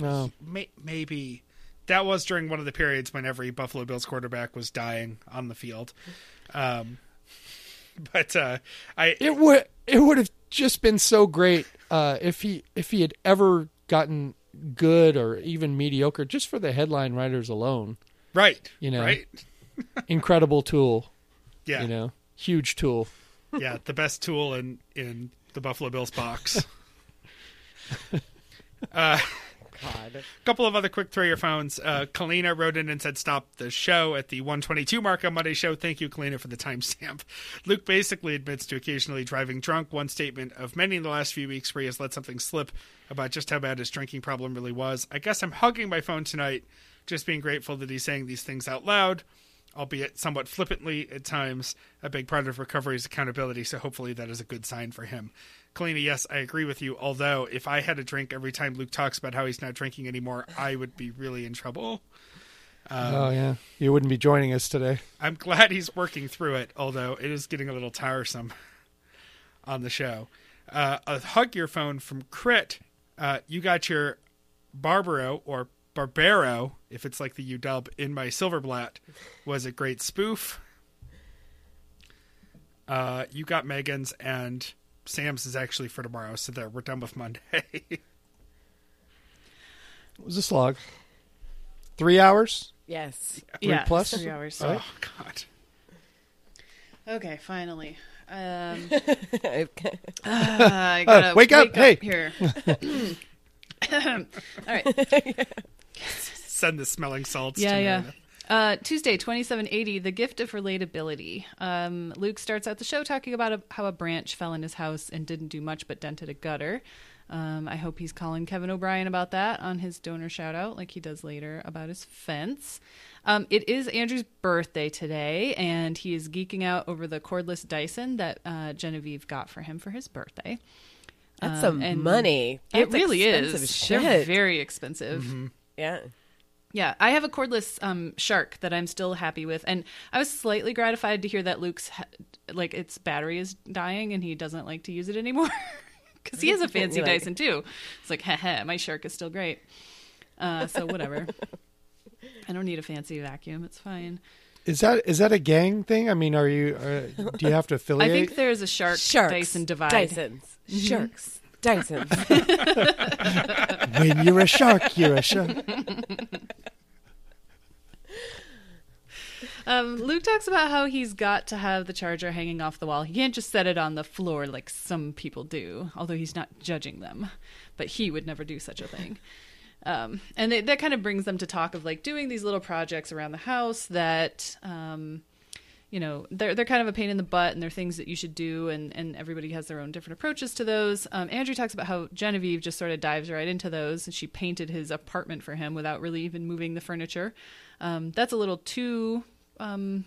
No. may, maybe that was during one of the periods when every Buffalo Bills quarterback was dying on the field. Um, <laughs> but uh, I It would it would have just been so great uh, if he if he had ever gotten good or even mediocre just for the headline writers alone. right, You know. right, <laughs> Incredible tool, yeah, you know, huge tool. yeah, the best tool in in the Buffalo Bills box. <laughs> uh, God. A couple of other quick throw your phones. Uh, Kalina wrote in and said, "Stop the show at the 122 mark on Monday show." Thank you, Kalina, for the timestamp. <laughs> Luke basically admits to occasionally driving drunk. One statement of many in the last few weeks where he has let something slip about just how bad his drinking problem really was. I guess I'm hugging my phone tonight, just being grateful that he's saying these things out loud, albeit somewhat flippantly at times. A big part of recovery is accountability, so hopefully that is a good sign for him. Kalina, yes, I agree with you. Although, if I had a drink every time Luke talks about how he's not drinking anymore, I would be really in trouble. oh yeah, you wouldn't be joining us today. I'm glad he's working through it, although it is getting a little tiresome on the show. Uh, a hug your phone from Crit. Uh, you got your Barbaro or Barbaro, if it's like the U dub, in my Silverblatt. Was a great spoof. Uh, you got Megan's and Sam's is actually for tomorrow, so there we're done with Monday. <laughs> It was a slog. Three hours. Yes. Three yeah, plus? three hours. All right. oh God. Okay, finally. Um, <laughs> uh, I gotta Uh, wake up, hey. here. <laughs> <coughs> <coughs> All right. Send the smelling salts. Yeah, to yeah. Meredith. Uh, Tuesday, 2780, The Gift of Relatability. Um, Luke starts out the show talking about a, how a branch fell in his house and didn't do much but dented a gutter. Um, I hope he's calling Kevin O'Brien about that on his donor shout out, like he does later about his fence. Um, it is Andrew's birthday today, and he is geeking out over the cordless Dyson that uh, Genevieve got for him for his birthday. That's Um, some and money. it really is. Shit. They're very expensive. yeah. Yeah, I have a cordless um, shark that I'm still happy with, and I was slightly gratified to hear that Luke's ha- like its battery is dying and he doesn't like to use it anymore <laughs> because he has a fancy like- Dyson too. It's like, heh my shark is still great. Uh, so whatever. <laughs> I don't need a fancy vacuum. It's fine. Is that is that a gang thing? I mean, are you uh, do you have to affiliate? <laughs> I think there's a shark Sharks. Dyson divide. Dysons. Sharks. Dysons. when you're a shark, you're a shark. Um, Luke talks about how he's got to have the charger hanging off the wall. He can't just set it on the floor like some people do, although he's not judging them. But he would never do such a thing. Um, and it, that kind of brings them to talk of like doing these little projects around the house that, um, you know, they're they're kind of a pain in the butt, and they're things that you should do, and and everybody has their own different approaches to those. Um, Andrew talks about how Genevieve just sort of dives right into those, and she painted his apartment for him without really even moving the furniture. Um, that's a little too um,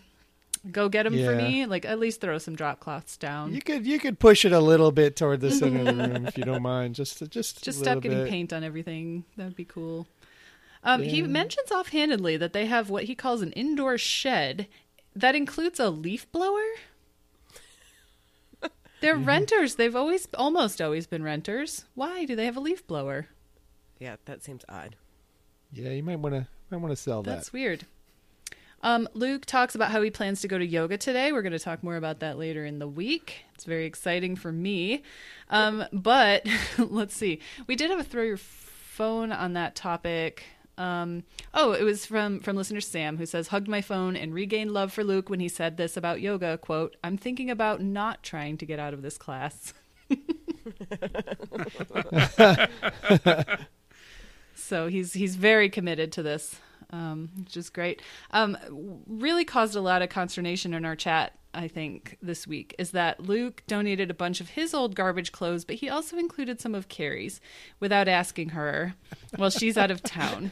go get them for me. Like at least throw some drop cloths down. You could you could push it a little bit toward the center of the room if you don't <laughs> mind. Just just Just a stop getting bit. paint on everything. That would be cool. Um, He mentions offhandedly that they have what he calls an indoor shed that includes a leaf blower. They're Mm-hmm. renters. They've always, almost always been renters. Why do they have a leaf blower? Yeah, that seems odd. Yeah, you might want to might want to sell that. That's weird. Um, Luke talks about how he plans to go to yoga today. We're going to talk more about that later in the week. It's very exciting for me. Um, but <laughs> let's see. We did have a throw your phone on that topic. Um, oh, it was from from listener Sam who says hugged my phone and regained love for Luke when he said this about yoga. "Quote: I'm thinking about not trying to get out of this class." <laughs> <laughs> so he's he's very committed to this, um, which is great. Um, really caused a lot of consternation in our chat. I think this week is that Luke donated a bunch of his old garbage clothes, but he also included some of Carrie's without asking her while she's out of town.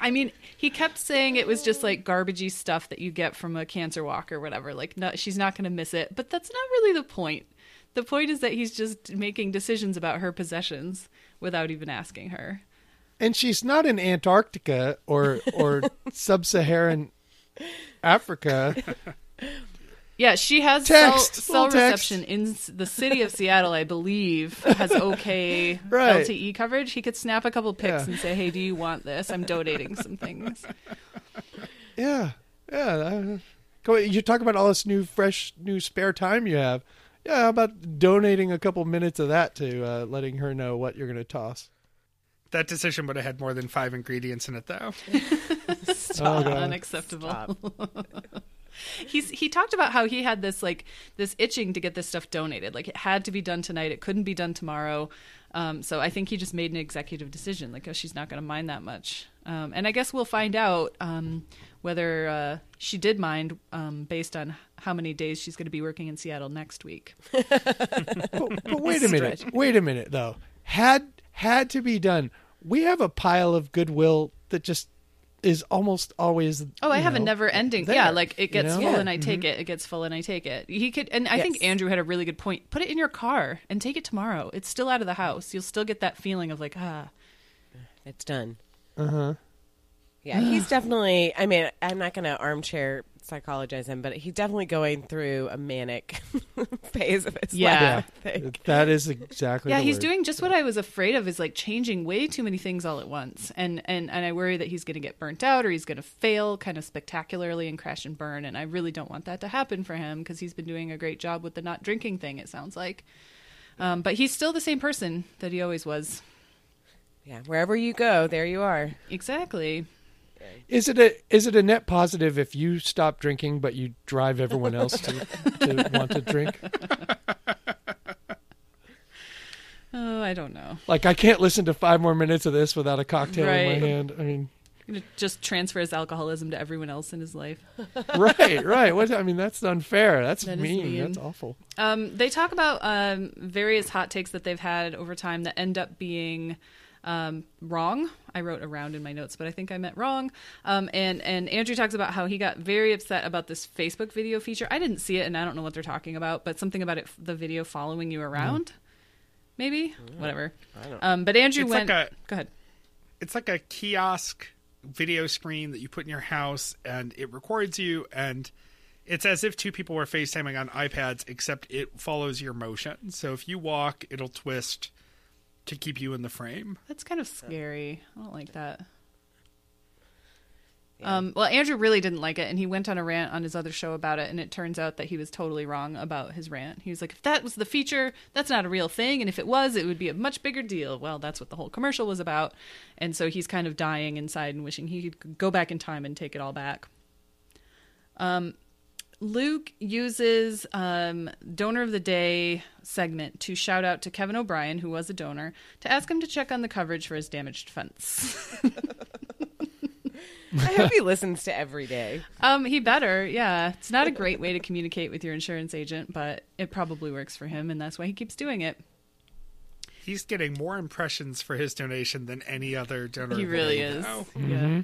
I mean, he kept saying it was just like garbagey stuff that you get from a cancer walk or whatever. Like, no, she's not going to miss it. But that's not really the point. The point is that he's just making decisions about her possessions without even asking her. And she's not in Antarctica or or <laughs> sub-Saharan Africa. <laughs> Yeah, she has Text, cell, cell reception in the city of Seattle, I believe, has <laughs> okay Right. LTE coverage. He could snap a couple pics Yeah. and say, "Hey, do you want this? I'm donating some things." Yeah, yeah. uh, you talk about all this new, fresh, new spare time you have. Yeah, how about donating a couple minutes of that to uh, letting her know what you're going to toss? That decision would have had more than five ingredients in it, though. <laughs> Stop. God. Unacceptable. <laughs> He's he talked about how he had this like this itching to get this stuff donated. Like it had to be done tonight. It couldn't be done tomorrow. Um, so I think he just made an executive decision. Like, oh, she's not going to mind that much. Um, and I guess we'll find out um, whether uh, she did mind um, based on how many days she's going to be working in Seattle next week. <laughs> But, but wait a minute. Wait a minute, though. Had had to be done. We have a pile of goodwill that just is almost always. Oh, I you have a never ending. there, yeah, like it you gets know? full Yeah. and I take it. It gets full and I take it. He could, and I think Andrew had a really good point. Put it in your car and take it tomorrow. It's still out of the house. You'll still get that feeling of like, ah, It's done. Uh huh. Yeah, he's definitely. I mean, I'm not going to armchair psychologize him, but he's definitely going through a manic <laughs> phase of his Yeah. life. I think. That is exactly. yeah. the He's word. doing just what I was afraid of. Is like changing way too many things all at once, and and and I worry that he's going to get burnt out or he's going to fail kind of spectacularly and crash and burn. And I really don't want that to happen for him because he's been doing a great job with the not drinking thing. It sounds like. Um, but he's still the same person that he always was. Yeah, wherever you go, there you are. Exactly. Is it a is it a net positive if you stop drinking but you drive everyone else to, to <laughs> want to drink? <laughs> Oh, I don't know. Like I can't listen to five more minutes of this without a cocktail in my hand. I mean, Gonna just transfer his alcoholism to everyone else in his life. <laughs> right, right. What I mean, that's unfair. That's That mean. mean. That's awful. Um, they talk about um, various hot takes that they've had over time that end up being um, wrong. I wrote around in my notes, but I think I meant wrong. Um, and and Andrew talks about how he got very upset about this Facebook video feature. I didn't see it, and I don't know what they're talking about, but something about it, the video following you around, maybe, whatever. Um, but Andrew It's went. like a- go ahead. It's like a kiosk video screen that you put in your house, and it records you, and it's as if two people were FaceTiming on iPads, except it follows your motion. So if you walk, it'll twist to keep you in the frame. That's kind of scary. I don't like that. Um, well, Andrew really didn't like it, and he went on a rant on his other show about it. And it turns out that he was totally wrong about his rant. He was like, "If that was the feature, that's not a real thing, and if it was, it would be a much bigger deal." Well, that's what the whole commercial was about, and so he's kind of dying inside and wishing he could go back in time and take it all back. Um, Luke uses um, donor of the day segment to shout out to Kevin O'Brien, who was a donor, to ask him to check on the coverage for his damaged fence. <laughs> I hope he listens to every day. um, he better, yeah. It's not a great way to communicate with your insurance agent, but it probably works for him, and that's why he keeps doing it. He's getting more impressions for his donation than any other donor. He really is. now. Yeah.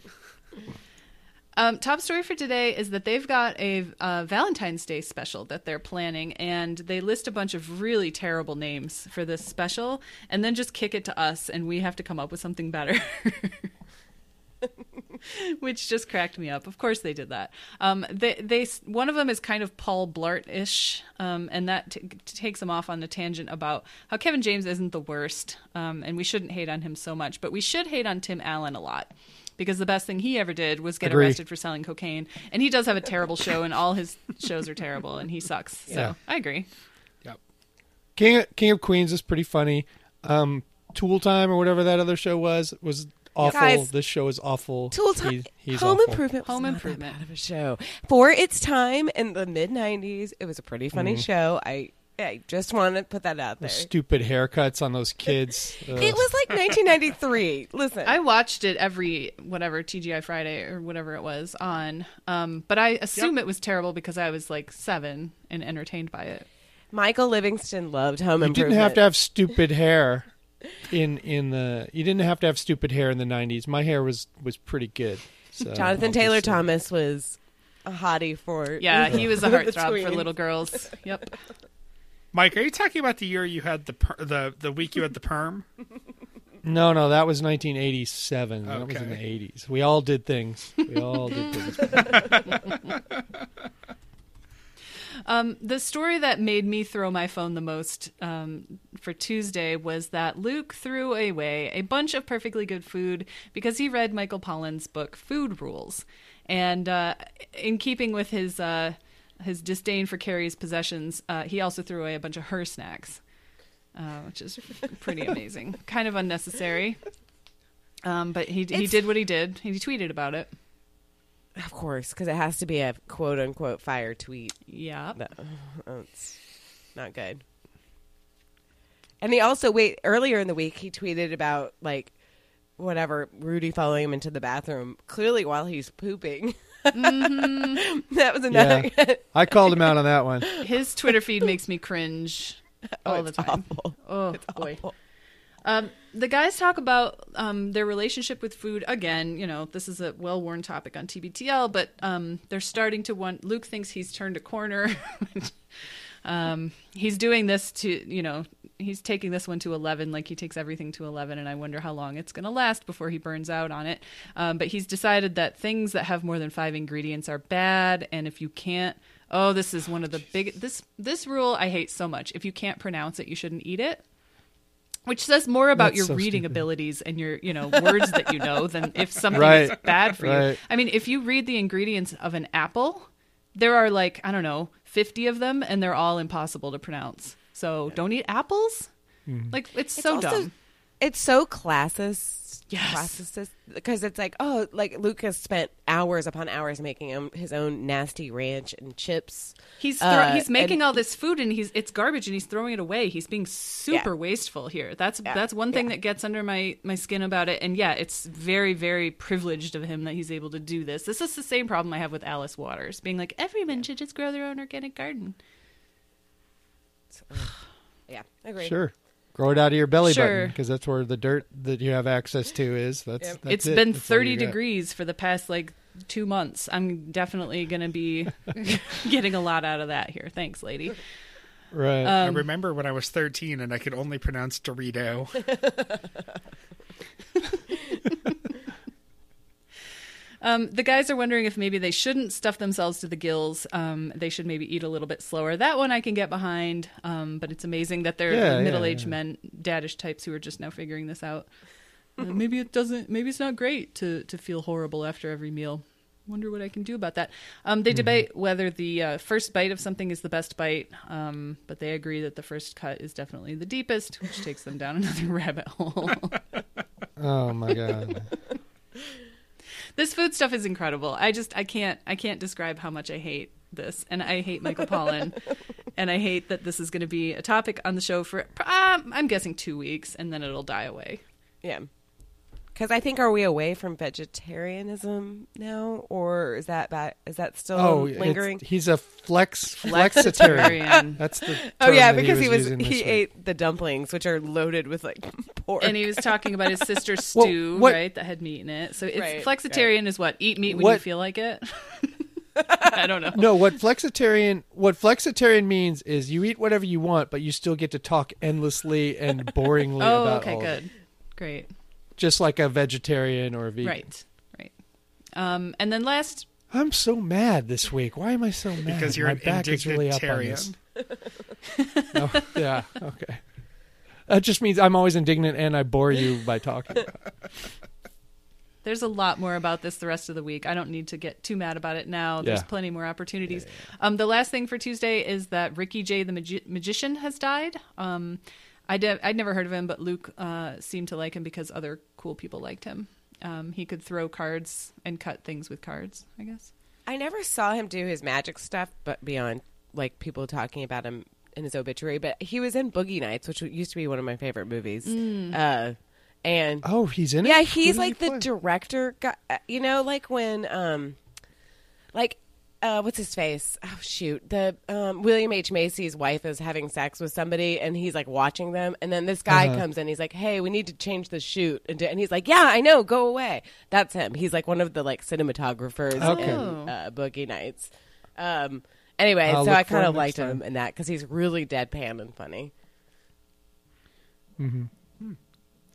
Um, top story for today is that they've got a uh, Valentine's Day special that they're planning, and they list a bunch of really terrible names for this special, and then just kick it to us, and we have to come up with something better. <laughs> Which just cracked me up. Of course, they did that. Um, they, they, one of them is kind of Paul Blart-ish, um, and that t- takes them off on the tangent about how Kevin James isn't the worst, um, and we shouldn't hate on him so much, but we should hate on Tim Allen a lot because the best thing he ever did was get Agree. arrested for selling cocaine, and he does have a terrible show, and all his shows are terrible, and he sucks. So Yeah. I agree. Yep. King King of Queens is pretty funny. Um, Tool Time or whatever that other show was was awful. Guys, this show is awful. Tool time. He- he's Home awful. Improvement. Was Home not Improvement. That bad of a show for its time in the mid '90s. It was a pretty funny Mm-hmm. show. I I just want to put that out there. Those stupid haircuts on those <laughs> kids. It was like 1993. Listen, I watched it every whatever TGI Friday or whatever it was on, um, but I assume it was terrible because I was like seven and entertained by it. Michael Livingston loved Home you Improvement. didn't have to have stupid hair in in the. You didn't have to have stupid hair in the '90s. My hair was was pretty good. So <laughs> Jonathan I'll Taylor. Thomas was a hottie for Yeah, he was a the <laughs> heartthrob for little girls. Yep. Mike, are you talking about the year you had the per- the the week you had the perm? <laughs> No, no, that was 1987. That was in the 80s. We all did things. We all did things. <laughs> Um, the story that made me throw my phone the most um, for Tuesday was that Luke threw away a bunch of perfectly good food because he read Michael Pollan's book Food Rules, and uh, in keeping with his uh, his disdain for Carrie's possessions, uh, he also threw away a bunch of her snacks, uh, which is pretty <laughs> amazing. kind of unnecessary, um, but he he It's- did what he did. He tweeted about it. Of course, because it has to be a quote unquote fire tweet. Yeah. <laughs> No, it's not good. And he also wait earlier in the week he tweeted about like whatever Rudy following him into the bathroom clearly while he's pooping. <laughs> <laughs> that was another. I called him out on that one. <laughs> His Twitter feed makes me cringe all the it's time. awful. Oh boy. awful. Um, the guys talk about um, their relationship with food again. You know, this is a well-worn topic on TBTL, but um, they're starting to want. Luke thinks he's turned a corner. <laughs> um, he's doing this to, you know, he's taking this one to eleven, like he takes everything to eleven, and I wonder how long it's going to last before he burns out on it. Um, but he's decided that things that have more than five ingredients are bad, and if you can't, oh, this is one of the big this this rule I hate so much. If you can't pronounce it, you shouldn't eat it which says more about That's your so reading stupid. abilities and your you know words that you know than if <laughs> something is bad for you i mean if you read the ingredients of an apple there are like i don't know 50 of them and they're all impossible to pronounce. So don't eat apples? Mm-hmm. like it's, so also- dumb It's so classist. Yes. Classicist because it's like oh like Lucas spent hours upon hours making him his own nasty ranch and chips. he's thro- Uh, he's making and- all this food and he's it's garbage and he's throwing it away he's being super Yeah. wasteful here that's Yeah, that's one thing yeah. that gets under my my skin about it and yeah it's very very privileged of him that he's able to do this this is the same problem i have with alice waters being like everyone should just grow their own organic garden <sighs> Yeah, agree. Sure. Grow it out of your belly Sure. button because that's where the dirt that you have access to is. That's, Yep. that's it's it. been That's 30 you got. degrees for the past like two months i'm definitely gonna be <laughs> getting a lot out of that here thanks lady Right. I Um, remember when I was 13 and I could only pronounce Dorito. <laughs> Um, the guys are wondering if maybe they shouldn't stuff themselves to the gills. Um, they should maybe eat a little bit slower. That one I can get behind, um, but it's amazing that they're Yeah, yeah, middle-aged yeah. men, daddish types who are just now figuring this out. Uh, maybe it doesn't. Maybe it's not great to to feel horrible after every meal. Wonder what I can do about that. Um, Mm-hmm. they debate whether the uh, first bite of something is the best bite, um, but they agree that the first cut is definitely the deepest, which takes them down <laughs> another rabbit hole. <laughs> oh my god. <laughs> this food stuff is incredible. I just I can't I can't describe how much I hate this, and I hate Michael Pollan, <laughs> and I hate that this is going to be a topic on the show for um, I'm guessing two weeks, and then it'll die away. Yeah. Because I think are we away from vegetarianism now, or is that ba- is that still Oh, lingering? he's a flex flexitarian. Flexitarian. That's the. <laughs> Oh yeah, that because he, was he this week. ate the dumplings, which are loaded with like <laughs> pork. and he was talking about his sister's <laughs> stew, what- right? That had meat in it. So it's Right, flexitarian is what eat meat when you feel like it. I don't know. No, what flexitarian what flexitarian means is you eat whatever you want, but you still get to talk endlessly and boringly Oh, about okay, all of it. good, great, Just like a vegetarian or a vegan. right, right. Um, and then last, I'm so mad this week. Why am I so mad? Because you're My an back is really up on this. No, yeah, okay. That just means I'm always indignant and I bore you by talking. there's a lot more about this the rest of the week. I don't need to get too mad about it now. There's Yeah. plenty more opportunities. Um, the last thing for Tuesday is that Ricky Jay the magi- magician has died. Um, I did, I'd never heard of him, but Luke uh, seemed to like him because other cool people liked him. Um, he could throw cards and cut things with cards. I guess. I never saw him do his magic stuff, but beyond like people talking about him in his obituary. But he was in Boogie Nights, which used to be one of my favorite movies. Uh, and Oh, he's in it. yeah, he's does he like the play? director. Guy, uh, you know, like when um, like. Uh, what's his face? Oh shoot! The um, William H Macy's wife is having sex with somebody, and he's like watching them, and then this guy Uh-huh. comes in. He's like, "Hey, we need to change the shoot," and, and he's like, "Yeah, I know. Go away." That's him. He's like one of the like cinematographers Okay. in uh, Boogie Nights. Um, anyway, I'll so I kind of liked time. him in that because he's really deadpan and funny. Mm-hmm.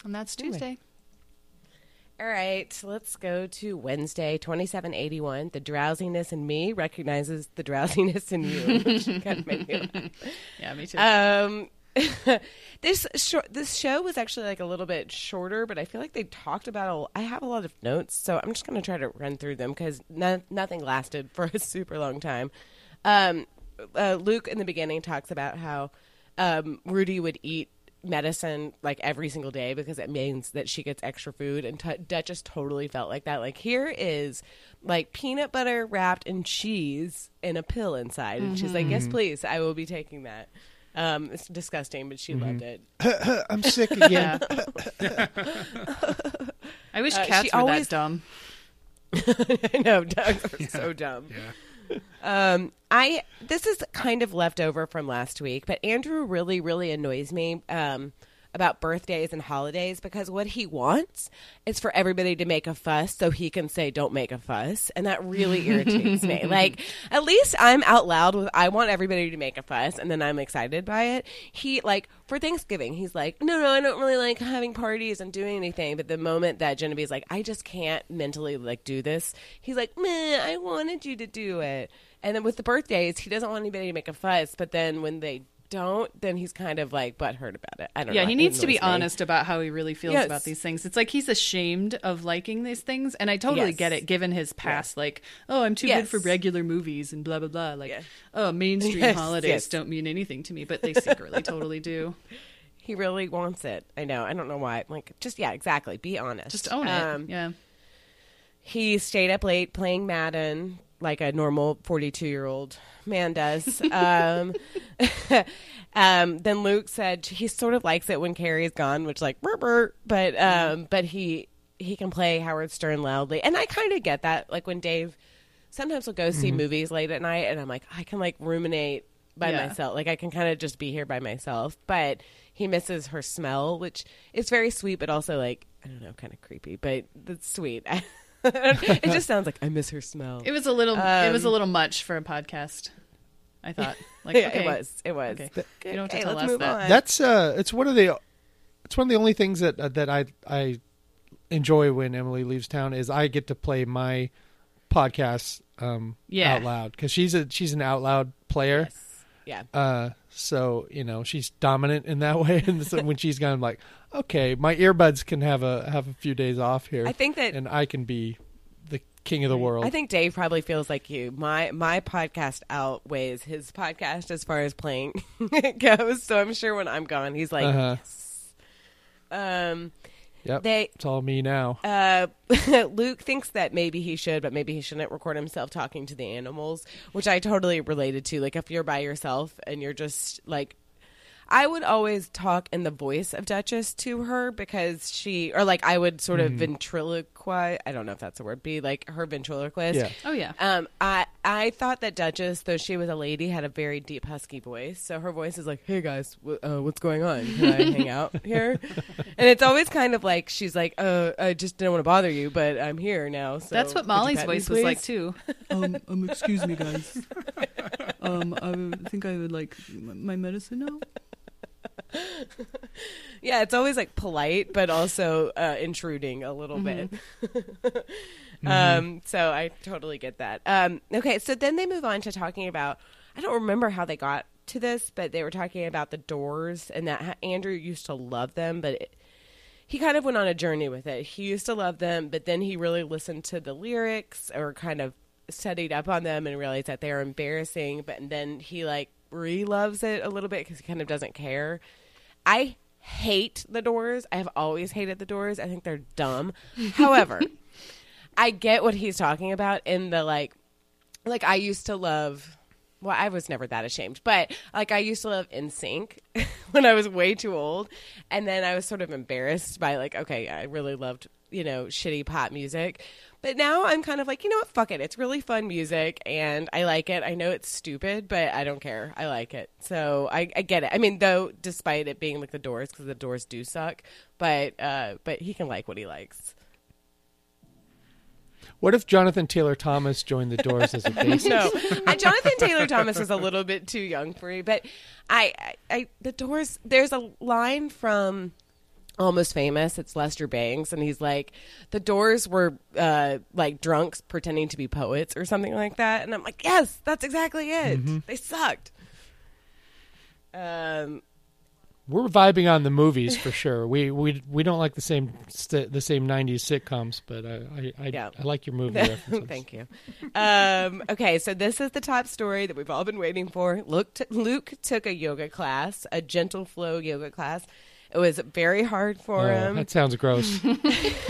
And that's Anyway. All right, let's go to Wednesday, 2781. The drowsiness in me recognizes the drowsiness in you. which kind of made me laugh. Yeah, me too. Um, <laughs> this short, this show was actually like a little bit shorter, but I feel like they talked about. A, I have a lot of notes, so I'm just going to try to run through them because no, nothing lasted for <laughs> a super long time. Um, uh, Luke in the beginning talks about how um, Rudy would eat medicine like every single day because it means that she gets extra food and t- Duchess totally felt like that. Like here is like peanut butter wrapped in cheese and a pill inside. And she's like yes please I will be taking that. Um it's disgusting but she loved it. <laughs> I'm sick <laughs> again. <laughs> I wish uh, cats she were always- that dumb. I know dogs are so dumb. Yeah. Um, I this is kind of left over from last week, but Andrew really, really annoys me. Um, about birthdays and holidays because what he wants is for everybody to make a fuss so he can say "Don't make a fuss," and that really <laughs> irritates me. Like, at least I'm out loud with "I want everybody to make a fuss," and then I'm excited by it. He like for Thanksgiving, he's like, "No, no, I don't really like having parties and doing anything." But the moment that Genevieve's like, "I just can't mentally like do this," he's like, "Meh, I wanted you to do it." And then with the birthdays, he doesn't want anybody to make a fuss. But then when they don't, then he's kind of like butthurt about it. I don't know. Yeah, he needs to be me. honest about how he really feels Yes. about these things. It's like he's ashamed of liking these things, and I totally Yes. get it given his past. Like, oh, I'm too good for regular movies and blah blah blah. Like, Yeah. oh, mainstream <laughs> Yes, holidays yes. don't mean anything to me, but they secretly <laughs> totally do. He really wants it. I know. I don't know why. Like, just yeah, exactly. Be honest. Just own it. Um, yeah. He stayed up late playing Madden like a normal 42 year old man does. um, <laughs> um, then Luke said he sort of likes it when Carrie's gone, which like, but um, but he he can play Howard Stern loudly, and I kind of get that. Like when Dave sometimes will go see movies late at night, and I'm like, I can like ruminate by Yeah. myself. Like I can kind of just be here by myself, but he misses her smell, which is very sweet, but also like I don't know, kind of creepy, but that's sweet. <laughs> <laughs> it just sounds like I miss her smell. It was a little. it was a Um, little much for a podcast. I thought. <laughs> Like, yeah, okay, it was. It was. Okay. Okay, You don't have to tell let's that. on. That's uh, it's one of the, it's one of the only things that uh, that I I enjoy when Emily leaves town is I get to play my podcasts um Yeah. out loud because she's a she's an out loud player. Yes. Yeah. Uh, so you know she's dominant in that <laughs> way, and so when she's gone, I'm like, okay, my earbuds can have a have a few days off here, I think that and I can be the king of the world. I think Dave probably feels like you. My my podcast outweighs his podcast as far as playing <laughs> goes. So I'm sure when I'm gone, he's like, Uh-huh. yes. Um, yep, they it's all me now. uh, <laughs> Luke thinks that maybe he should, but maybe he shouldn't record himself talking to the animals, which I totally related to. Like if you're by yourself and you're just like. I would always talk in the voice of Duchess to her because she, or like I would sort of ventriloquize. I don't know if that's a word. Be like her ventriloquist. Yeah. Oh yeah. Um, I I thought that Duchess, though she was a lady, had a very deep husky voice. So her voice is like, "Hey guys, w- uh, what's going on? Can I hang <laughs> out here?" And it's always kind of like she's like, "Uh, I just didn't want to bother you, but I'm here now." So That's what Molly's pet me, voice was like too. <laughs> um, um, excuse me, guys. <laughs> Um, I think I would like my medicine now. Yeah, it's always like polite, but also uh, intruding a little bit. Um, so I totally get that. Um, okay, so then they move on to talking about. I don't remember how they got to this, but they were talking about the Doors and that Andrew used to love them, but it, he kind of went on a journey with it. He used to love them, but then he really listened to the lyrics or kind of studied up on them and realized that they were embarrassing. But then he like re loves it a little bit because he kind of doesn't care. I hate the Doors. I have always hated the Doors. I think they're dumb. However, <laughs> I get what he's talking about in the like, like I used to love. Well, I was never that ashamed, but like I used to love NSYNC <laughs> when I was way too old, and then I was sort of embarrassed by like, okay, I really loved you know shitty pop music, but now I'm kind of like, you know what, fuck it, it's really fun music, and I like it. I know it's stupid, but I don't care. I like it, so I, I get it. I mean, though, despite it being like the Doors, because the Doors do suck, but uh, but he can like what he likes. What if Jonathan Taylor Thomas joined the Doors as a <laughs> bassist? no, uh, Jonathan Taylor Thomas is a little bit too young for me, but I, I, I, the Doors. There's a line from Almost Famous. It's Lester Bangs, and he's like, "The Doors were uh, like drunks pretending to be poets or something like that," and I'm like, "Yes, that's exactly it. They sucked." Um, We're vibing on the movies for sure. We we we don't like the same st- the same '90s sitcoms, but I I, I, Yeah. I like your movie <laughs> references. Thank you. Um, okay, so this is the top story that we've all been waiting for. Luke, t- Luke took a yoga class, a gentle flow yoga class. It was very hard for Oh, him. that sounds gross. <laughs> <laughs>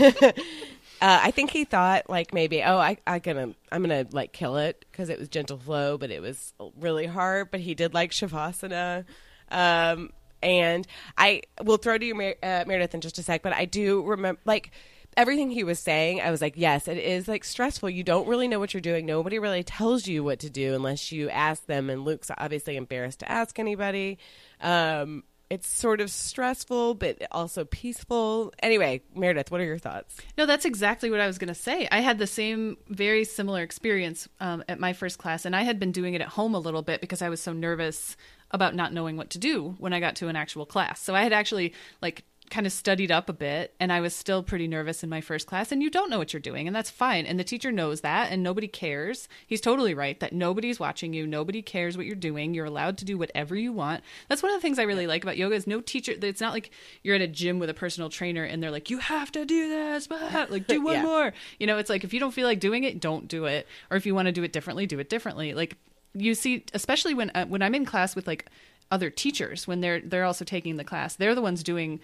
Uh, I think he thought like maybe oh I I gonna I'm gonna like kill it because it was gentle flow, but it was really hard. But he did like shavasana, um, and I will throw to you uh, Meredith in just a sec. But I do remember like everything he was saying. I was like, yes, it is like stressful. You don't really know what you're doing. Nobody really tells you what to do unless you ask them. And Luke's obviously embarrassed to ask anybody. Um, it's sort of stressful, but also peaceful. Anyway, Meredith, what are your thoughts? No, that's exactly what I was going to say. I had the same, very similar experience um, at my first class, and I had been doing it at home a little bit because I was so nervous about not knowing what to do when I got to an actual class. So I had actually like kind of studied up a bit, and I was still pretty nervous in my first class. And you don't know what you're doing, and that's fine. And the teacher knows that, and nobody cares. He's totally right that nobody's watching you, nobody cares what you're doing. You're allowed to do whatever you want. That's one of the things I really like about yoga is no teacher. It's not like you're at a gym with a personal trainer and they're like, you have to do this, but <laughs> like do one Yeah. more. You know, it's like if you don't feel like doing it, don't do it. Or if you want to do it differently, do it differently. Like you see, especially when uh, when I'm in class with like other teachers when they're they're also taking the class, they're the ones doing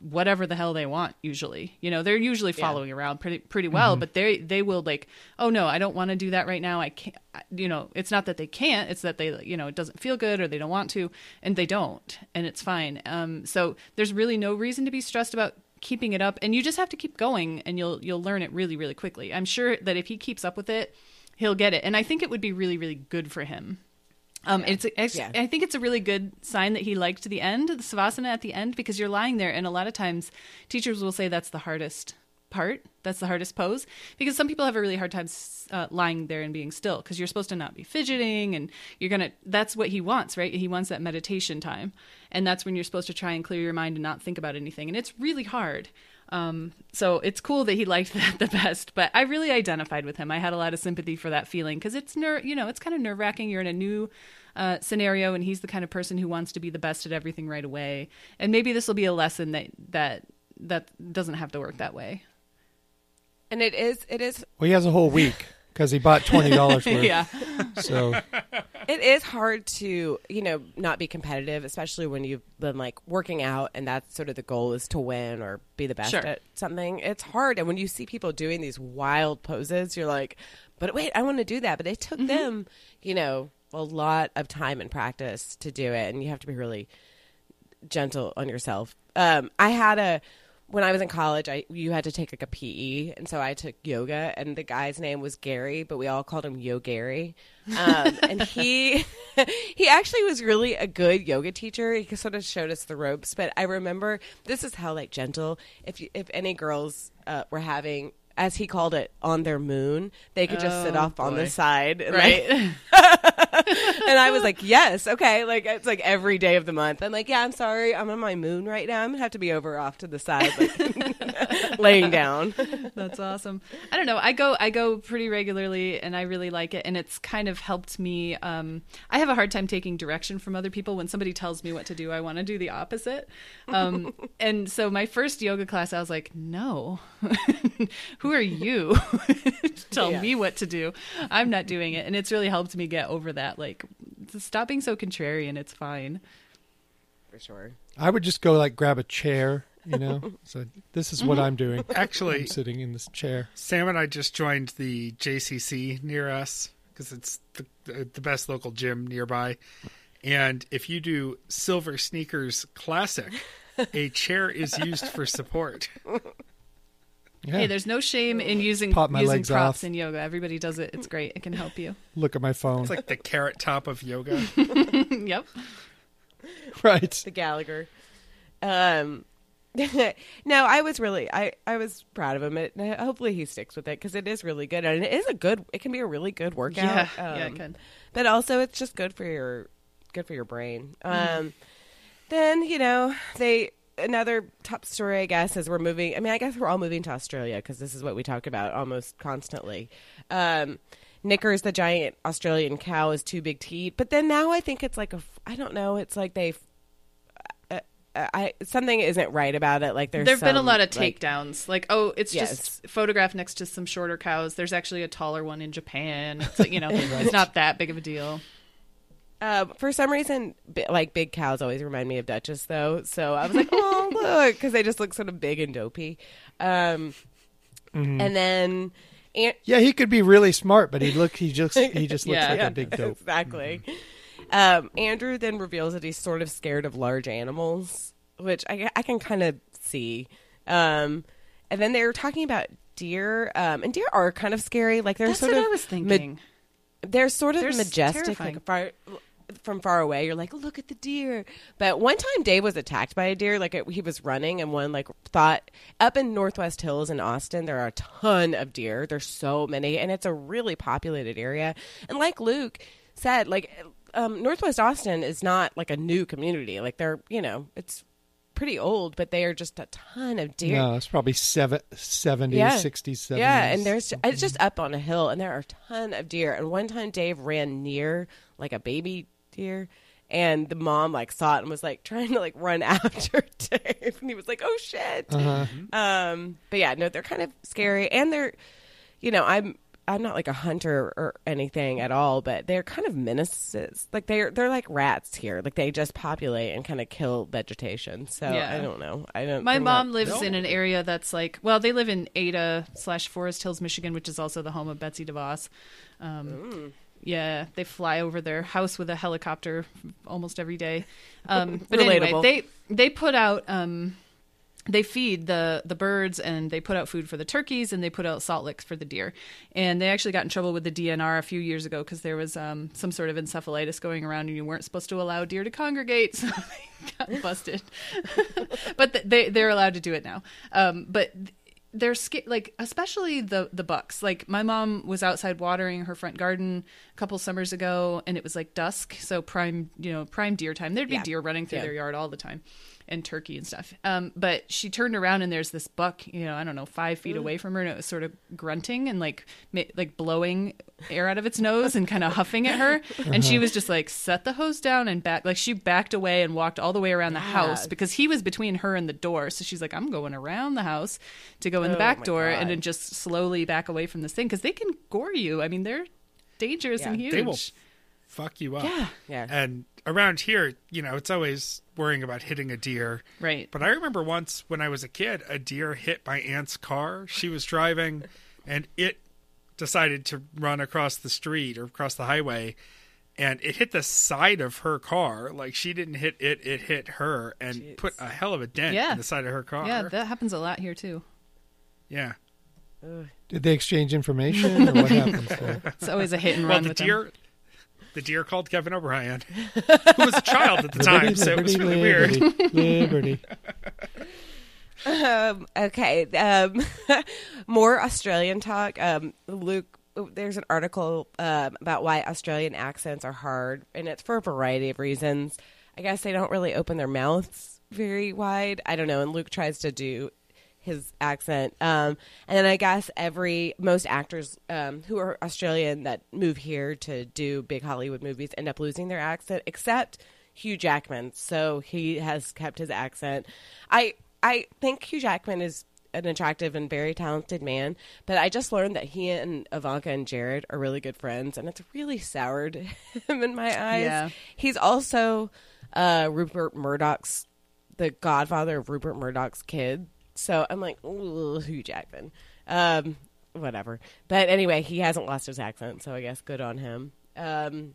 whatever the hell they want usually. You know they're usually following around pretty pretty well but they they will like oh no i don't want to do that right now. I can't I- you know it's not that they can't it's that they you know it doesn't feel good or they don't want to and they don't and it's fine. Um so there's really no reason to be stressed about keeping it up and you just have to keep going and you'll you'll learn it really really quickly. I'm sure that if he keeps up with it he'll get it and i think it would be really really good for him um, it's, it's Yeah. I think it's a really good sign that he liked the end, the savasana at the end, because you're lying there, and a lot of times teachers will say that's the hardest part, that's the hardest pose, because some people have a really hard time uh, lying there and being still, because you're supposed to not be fidgeting, and you're gonna. That's what he wants, right? He wants that meditation time, and that's when you're supposed to try and clear your mind and not think about anything, and it's really hard. Um, so it's cool that he liked <laughs> that the best, but I really identified with him. I had a lot of sympathy for that feeling because it's ner- you know, it's kind of nerve wracking. You're in a new uh, scenario, and he's the kind of person who wants to be the best at everything right away. And maybe this will be a lesson that that that doesn't have to work that way. And it is it is Well, he has a whole week because he bought twenty dollars <laughs> worth. yeah, So it is hard to you know not be competitive, especially when you've been like working out and that's sort of the goal is to win or be the best Sure. at something. It's hard, and when you see people doing these wild poses, you're like, but wait, I want to do that. But it took them, you know, a lot of time and practice to do it, and you have to be really gentle on yourself. Um, I had a when I was in college, I you had to take like a PE, and so I took yoga, and the guy's name was Gary, but we all called him Yo Gary. Um, <laughs> and he <laughs> he actually was really a good yoga teacher. He sort of showed us the ropes. But I remember this is how like gentle. If you, if any girls uh, were having as he called it, on their moon, they could just sit Oh, off on the side, and Right. like, <laughs> <laughs> and I was like, yes, okay. Like it's like every day of the month. I'm like, yeah, I'm sorry, I'm on my moon right now. I'm gonna have to be over off to the side, like <laughs> laying down. That's awesome. I don't know. I go I go pretty regularly and I really like it and it's kind of helped me um I have a hard time taking direction from other people when somebody tells me what to do. I want to do the opposite. Um <laughs> and so my first yoga class I was like, "No. <laughs> Who are you to <laughs> tell Yeah. me what to do? I'm not doing it." And it's really helped me get over that like stop being so contrarian. It's fine. For sure. I would just go like grab a chair, you know. <laughs> so this is what I'm doing. Actually, I'm sitting in this chair. Sam and I just joined the JCC near us because it's the, the, the best local gym nearby. And if you do Silver Sneakers Classic, a chair is used for support. Yeah. Hey, there's no shame in using Pop my using legs props off. in yoga. Everybody does it. It's great. It can help you. <laughs> Look at my phone. It's like the carrot top of yoga. <laughs> yep. <laughs> right. the Gallagher. Um, no, I was really, I, I was proud of him. It, hopefully he sticks with it because it is really good, and it is a good. It can be a really good workout. Yeah. yeah, Um, it can. but also it's just good for your, good for your brain. Um, then you know they another top story I guess is we're moving. I mean, I guess we're all moving to Australia because this is what we talk about almost constantly. Um, Knickers, the giant Australian cow, is too big to eat. But then now I think it's like a, I don't know. It's like they uh, I something isn't right about it. Like there's There've been a lot of like- takedowns. Like, oh, it's Yes. just photographed next to some shorter cows. There's actually a taller one in Japan. It's like, you know, <laughs> it's not that big of a deal. Uh, for some reason, bi- like big cows always remind me of Duchess, though. So I was like, oh <laughs> look, because they just look sort of big and dopey. Um, Mm-hmm. And then, Aunt, Yeah, he could be really smart, but he look he just he <laughs> just looks Yeah. like Yeah. a big dope. exactly. Um, Andrew then reveals that he's sort of scared of large animals, which I, I can kind of see. Um, and then they were talking about deer, um, and deer are kind of scary. Like they're That's sort what of I was ma- thinking. they're sort of They're majestic terrifying. like far from far away you're like look at the deer but one time dave was attacked by a deer like it, he was running and one like thought up in northwest hills in austin there are a ton of deer there's so many and it's a really populated area and like luke said like um, northwest austin is not like a new community like they're you know it's pretty old but they are just a ton of deer No, it's probably seven, 70s, Yeah. 60s, 70s. yeah, and there's it's just up on a hill, and there are a ton of deer. And one time, Dave ran near like a baby deer, and the mom like saw it and was like <laughs> trying to like run <laughs> after Dave, and he was like, "Oh shit!" Uh-huh. Um, but yeah, no, they're kind of scary, and they're, you know, I'm. I'm not like a hunter or anything at all, but they're kind of menaces. Like they're they're like rats here. Like they just populate and kind of kill vegetation. So Yeah. I don't know. I don't. My mom not- lives in an area that's like, well, they live in Ada slash Forest Hills, Michigan, which is also the home of Betsy DeVos. Um, Yeah, they fly over their house with a helicopter almost every day. Um, <laughs> but anyway, they they put out. Um, they feed the the birds and they put out food for the turkeys and they put out salt licks for the deer and they actually got in trouble with the DNR a few years ago because there was um, some sort of encephalitis going around and you weren't supposed to allow deer to congregate <laughs> so they got busted <laughs> but th- they they're allowed to do it now um, but they're sca- like especially the the bucks like my mom was outside watering her front garden a couple summers ago and it was like dusk so prime you know prime deer time there'd be Yeah. deer running through Yeah. their yard all the time and turkey and stuff. Um but she turned around and there's this buck you know i don't know five feet away from her and it was sort of grunting and like ma- like blowing air out of its nose and kind of huffing at her. And she was just like set the hose down and back like she backed away and walked all the way around the house because he was between her and the door. So she's like i'm going around the house to go in the Oh, back door and then just slowly back away from this thing because they can gore you. I mean they're dangerous Yeah. and They huge. will fuck you up. yeah Yeah. And around here, you know, it's always worrying about hitting a deer. right But I remember once when I was a kid, a deer hit my aunt's car. She was driving, and it decided to run across the street or across the highway. and it hit the side of her car. Like she didn't hit it; it hit her and Jeez. put a hell of a dent Yeah. in the side of her car. Yeah, that happens a lot here too. yeah. Did they exchange information <laughs> or what happens there? It's always a hit and Well, run the with deer, them. The deer called Kevin O'Brien, who was a child at the time, Liberty, so it was liberty, really weird. liberty, liberty. Um, okay. Um, <laughs> more Australian talk. Um, Luke, there's an article um, about why Australian accents are hard, and it's for a variety of reasons. I guess they don't really open their mouths very wide. I don't know. And Luke tries to do his accent. Um, and then I guess every most actors um, who are Australian that move here to do big Hollywood movies end up losing their accent, except Hugh Jackman. So he has kept his accent. I I think Hugh Jackman is an attractive and very talented man, but I just learned that he and Ivanka and Jared are really good friends, and it's really soured <laughs> him in my eyes. Yeah. He's also uh, Rupert Murdoch's, the godfather of Rupert Murdoch's kid. So I'm like, ooh, Hugh Jackman. Um, whatever. But anyway, he hasn't lost his accent, so I guess good on him. Um,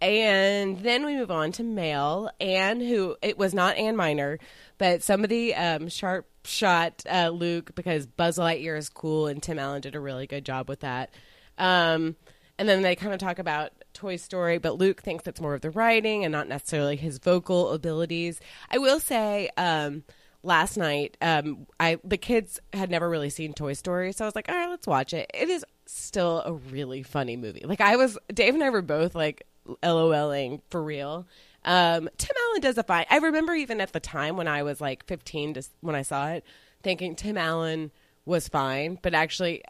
and then we move on to mail. Anne, who it was not Anne Miner, but somebody um, sharp shot uh, Luke because Buzz Lightyear is cool, and Tim Allen did a really good job with that. Um, and then they kind of talk about Toy Story, but Luke thinks it's more of the writing and not necessarily his vocal abilities. I will say, um, last night, um, I the kids had never really seen Toy Story, so I was like, all right, let's watch it. It is still a really funny movie. Like I was, Dave and I were both like LOLing for real. Um, Tim Allen does a fine. I remember even at the time when I was like 15, to, when I saw it, thinking Tim Allen was fine, but actually,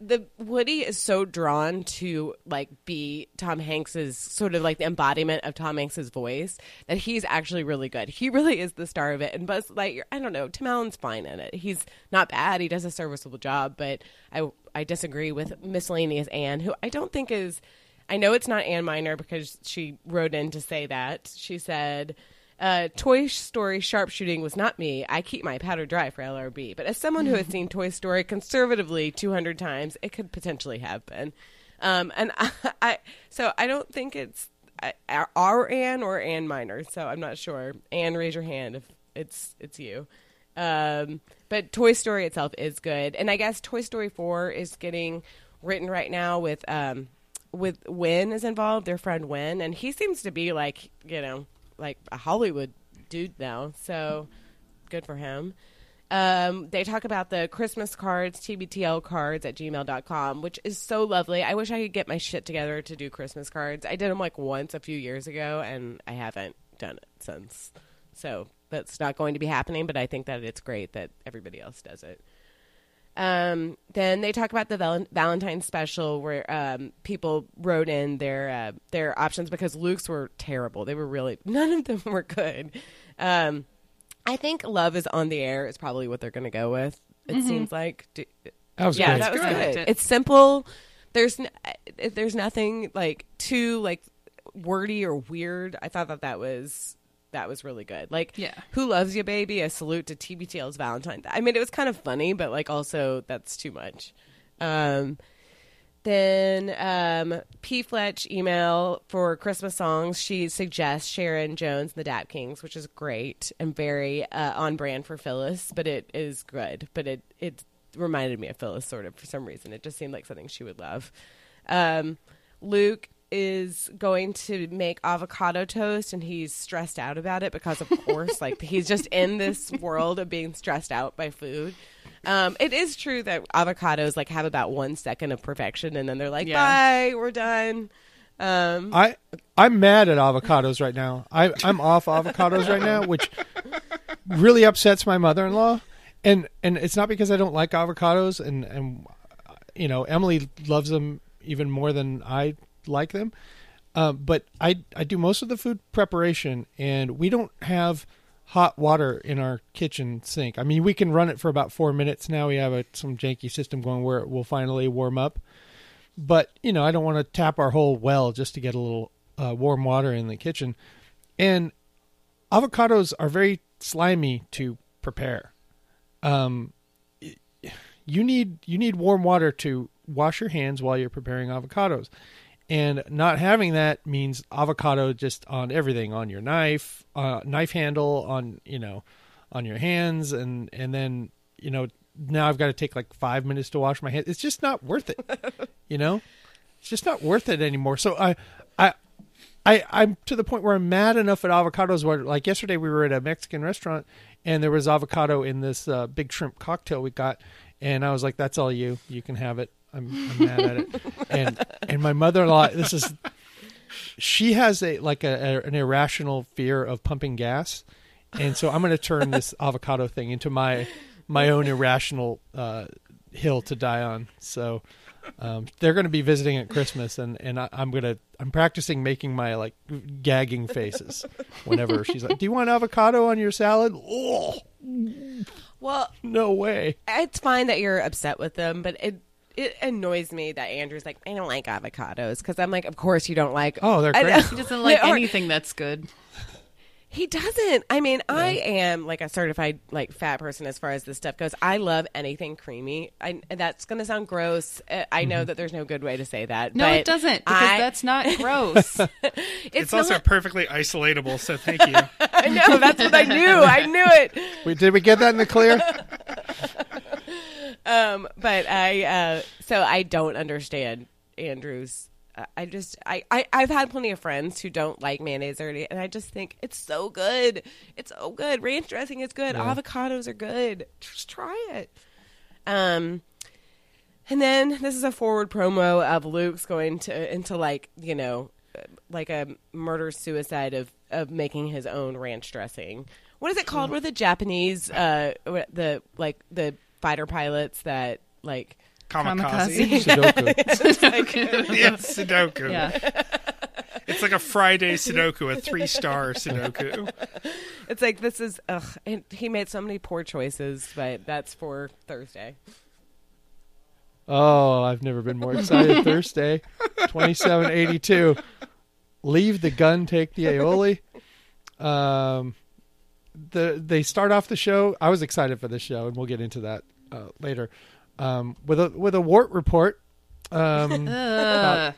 the Woody is so drawn to like be Tom Hanks's sort of like the embodiment of Tom Hanks's voice that he's actually really good. He really is the star of it. And Buzz Lightyear, I don't know, Tim Allen's fine in it. He's not bad. He does a serviceable job, but I I disagree with miscellaneous Anne, who I don't think is. I know it's not Anne Miner because she wrote in to say that. She said, uh, Toy Story sharpshooting was not me. I keep my powder dry for LRB. But as someone who has seen Toy Story conservatively 200 times, it could potentially have been. Um, and I, <laughs> I, so I don't think it's uh, our Anne or Anne Minor. So I'm not sure. Anne, raise your hand if it's it's you. Um, but Toy Story itself is good, and I guess Toy Story Four is getting written right now with um, with Win is involved, their friend Win, and he seems to be like you know like a Hollywood dude now. So good for him. Um, they talk about the Christmas cards, TBTL cards at gmail.com, which is so lovely. I wish I could get my shit together to do Christmas cards. I did them like once a few years ago, and I haven't done it since. So that's not going to be happening, but I think that it's great that everybody else does it. Um, then they talk about the val- Valentine special where um, people wrote in their uh, their options because Luke's were terrible. They were really <laughs> none of them were good. Um, I think "Love is on the air" is probably what they're going to go with. It seems like. Do- That was yeah, great. that was Good. good. It's simple. There's n- uh, there's nothing like too like wordy or weird. I thought that that was that was really good. Like, Yeah. who loves you, baby? A salute to TBTL's Valentine. I mean, it was kind of funny, but like also that's too much. Um, then um, P. Fletch email for Christmas songs. She suggests Sharon Jones and the Dap Kings, which is great and very uh, on brand for Phyllis. But it is good. But it it reminded me of Phyllis sort of for some reason. It just seemed like something she would love. Um, Luke is going to make avocado toast and he's stressed out about it because of course like <laughs> he's just in this world of being stressed out by food um, it is true that avocados like have about one second of perfection and then they're like Yeah. bye we're done um, I I'm mad at avocados right now. I I'm off avocados right now, which really upsets my mother-in-law. And and it's not because I don't like avocados and and you know, Emily loves them even more than I like them. Uh, but I I do most of the food preparation and we don't have hot water in our kitchen sink. I mean, we can run it for about 4 minutes now. We have a some janky system going where it will finally warm up but you know i don't want to tap our whole well just to get a little uh, warm water in the kitchen and avocados are very slimy to prepare um, you need you need warm water to wash your hands while you're preparing avocados and not having that means avocado just on everything on your knife, uh, knife handle, on you know, on your hands, and and then you know now I've got to take like five minutes to wash my hands. It's just not worth it. <laughs> you know, it's just not worth it anymore. So I, I, I, I'm to the point where I'm mad enough at avocados. Where like yesterday we were at a Mexican restaurant and there was avocado in this uh, big shrimp cocktail we got, and I was like, "That's all you. You can have it." I'm, I'm mad at it. And and my mother-in-law, this is, she has a like a, a an irrational fear of pumping gas, and so I'm going to turn this <laughs> avocado thing into my my own irrational uh, hill to die on. So um, they're going to be visiting at Christmas, and and I, I'm gonna I'm practicing making my like gagging faces whenever she's like, "Do you want avocado on your salad?" Oh, Well, no way. it's fine that you're upset with them, but it it annoys me that Andrew's like, I don't like avocados because I'm like, of course you don't like. Oh, they're I great. He doesn't <laughs> like Or- anything that's good. He doesn't. I mean, I am like a certified like fat person as far as this stuff goes. I love anything creamy. I, that's going to sound gross. Uh, I know that there's no good way to say that. No, but it doesn't because I- that's not <laughs> gross. It's, It's, also perfectly isolatable, so thank you. <laughs> I know. That's what I knew. I knew it. Wait, did we get that in the clear? Um, but I, uh, so I don't understand Andrew's. uh, I just, I, I, I've had plenty of friends who don't like mayonnaise already, and I just think it's so good. It's so good. Ranch dressing is good. Yeah. Avocados are good. Just try it. Um, and then this is a forward promo of Luke's going to into like you know, like a murder suicide of of making his own ranch dressing. What is it called? Where the Japanese, uh, the like the fighter pilots that like Kamikaze. <laughs> Sudoku. yeah, Sudoku. yeah. <laughs> It's like a Friday Sudoku, a three star Sudoku. it's like this is ugh. And he made so many poor choices, but that's for Thursday. Oh, I've never been more excited. <laughs> Thursday, twenty-seven eighty-two. Leave the gun, take the aioli. Um, the they start off the show. I was excited for this show, and we'll get into that uh, later. Um, with a with a wart report. Um, <laughs> Ugh.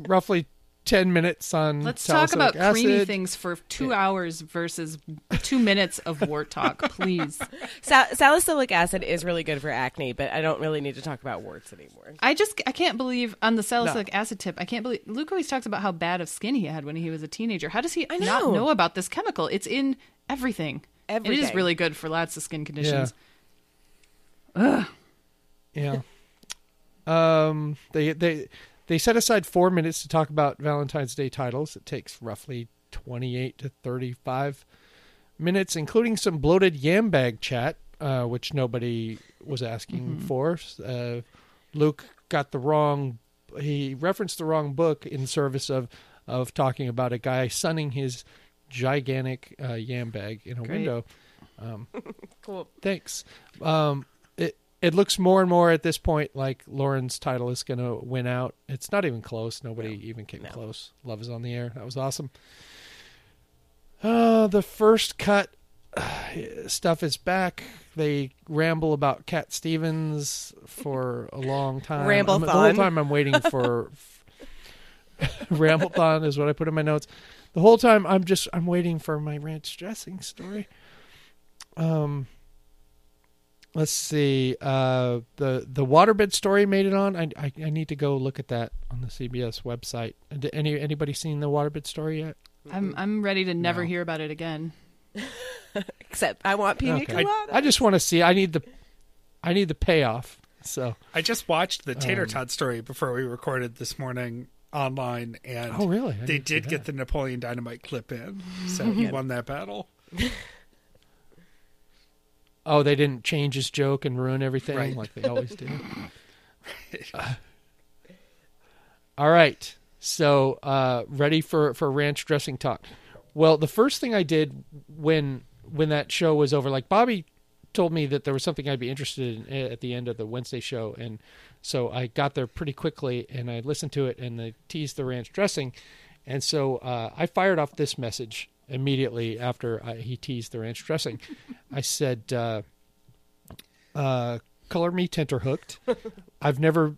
roughly ten minutes on. Let's talk about salicylic creamy things for two hours versus two minutes of wart talk, <laughs> please. Sal- salicylic acid is really good for acne, but I don't really need to talk about warts anymore. I just I can't believe on the salicylic acid tip. I can't believe Luke always talks about how bad of skin he had when he was a teenager. How does he I not know. know about this chemical? It's in everything. It is Everything. really good for lots of skin conditions. Yeah. Um, they they they set aside four minutes to talk about Valentine's Day titles. It takes roughly twenty-eight to thirty-five minutes, including some bloated yam bag chat, uh, which nobody was asking for. Uh, Luke got the wrong. He referenced the wrong book in service of of talking about a guy sunning his gigantic uh, yam bag in a Great. window. <laughs> Cool. Thanks. Um, it looks more and more at this point like Lauren's title is going to win out. It's not even close. Nobody even came No. close. Love is on the air. That was awesome. Uh, the first cut stuff is back. They ramble about Cat Stevens for a long time. I'm- The whole time I'm waiting <laughs> for <laughs> Ramblethon is what I put in my notes. The whole time I'm just I'm waiting for my ranch dressing story. Um let's see. Uh the the waterbed story made it on. I, I I need to go look at that on the CBS website. Did any anybody seen the waterbed story yet? I'm I'm ready to never No. hear about it again. <laughs> Except I want pina Okay. colada. I just want to see. I need the I need the payoff. So I just watched the Tater Um, Tot story before we recorded this morning online, and Oh really? I they didn't see did get the Napoleon Dynamite clip in, so <laughs> he won that battle. <laughs> Oh, they didn't change his joke and ruin everything Right. like they always do. Uh, <laughs> all right. So, uh, ready for, for ranch dressing talk. Well, the first thing I did when when that show was over, like Bobby told me that there was something I'd be interested in at the end of the Wednesday show, and so I got there pretty quickly and I listened to it and they teased the ranch dressing, and so uh, I fired off this message immediately after I, he teased the ranch dressing. I said, uh, uh, "Color me tenterhooked. I've never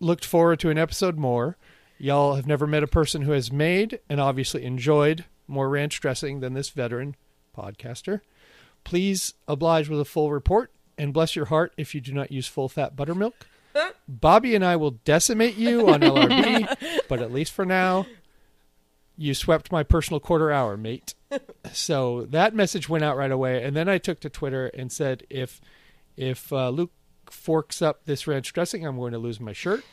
looked forward to an episode more." Y'all have never met a person who has made and obviously enjoyed more ranch dressing than this veteran podcaster. Please oblige with a full report and bless your heart if you do not use full fat buttermilk. <laughs> Bobby and I will decimate you on LRB, but at least for now, you swept my personal quarter hour, mate. <laughs> so that message went out right away, and then I took to Twitter and said, if if uh, Luke forks up this ranch dressing, I'm going to lose my shirt,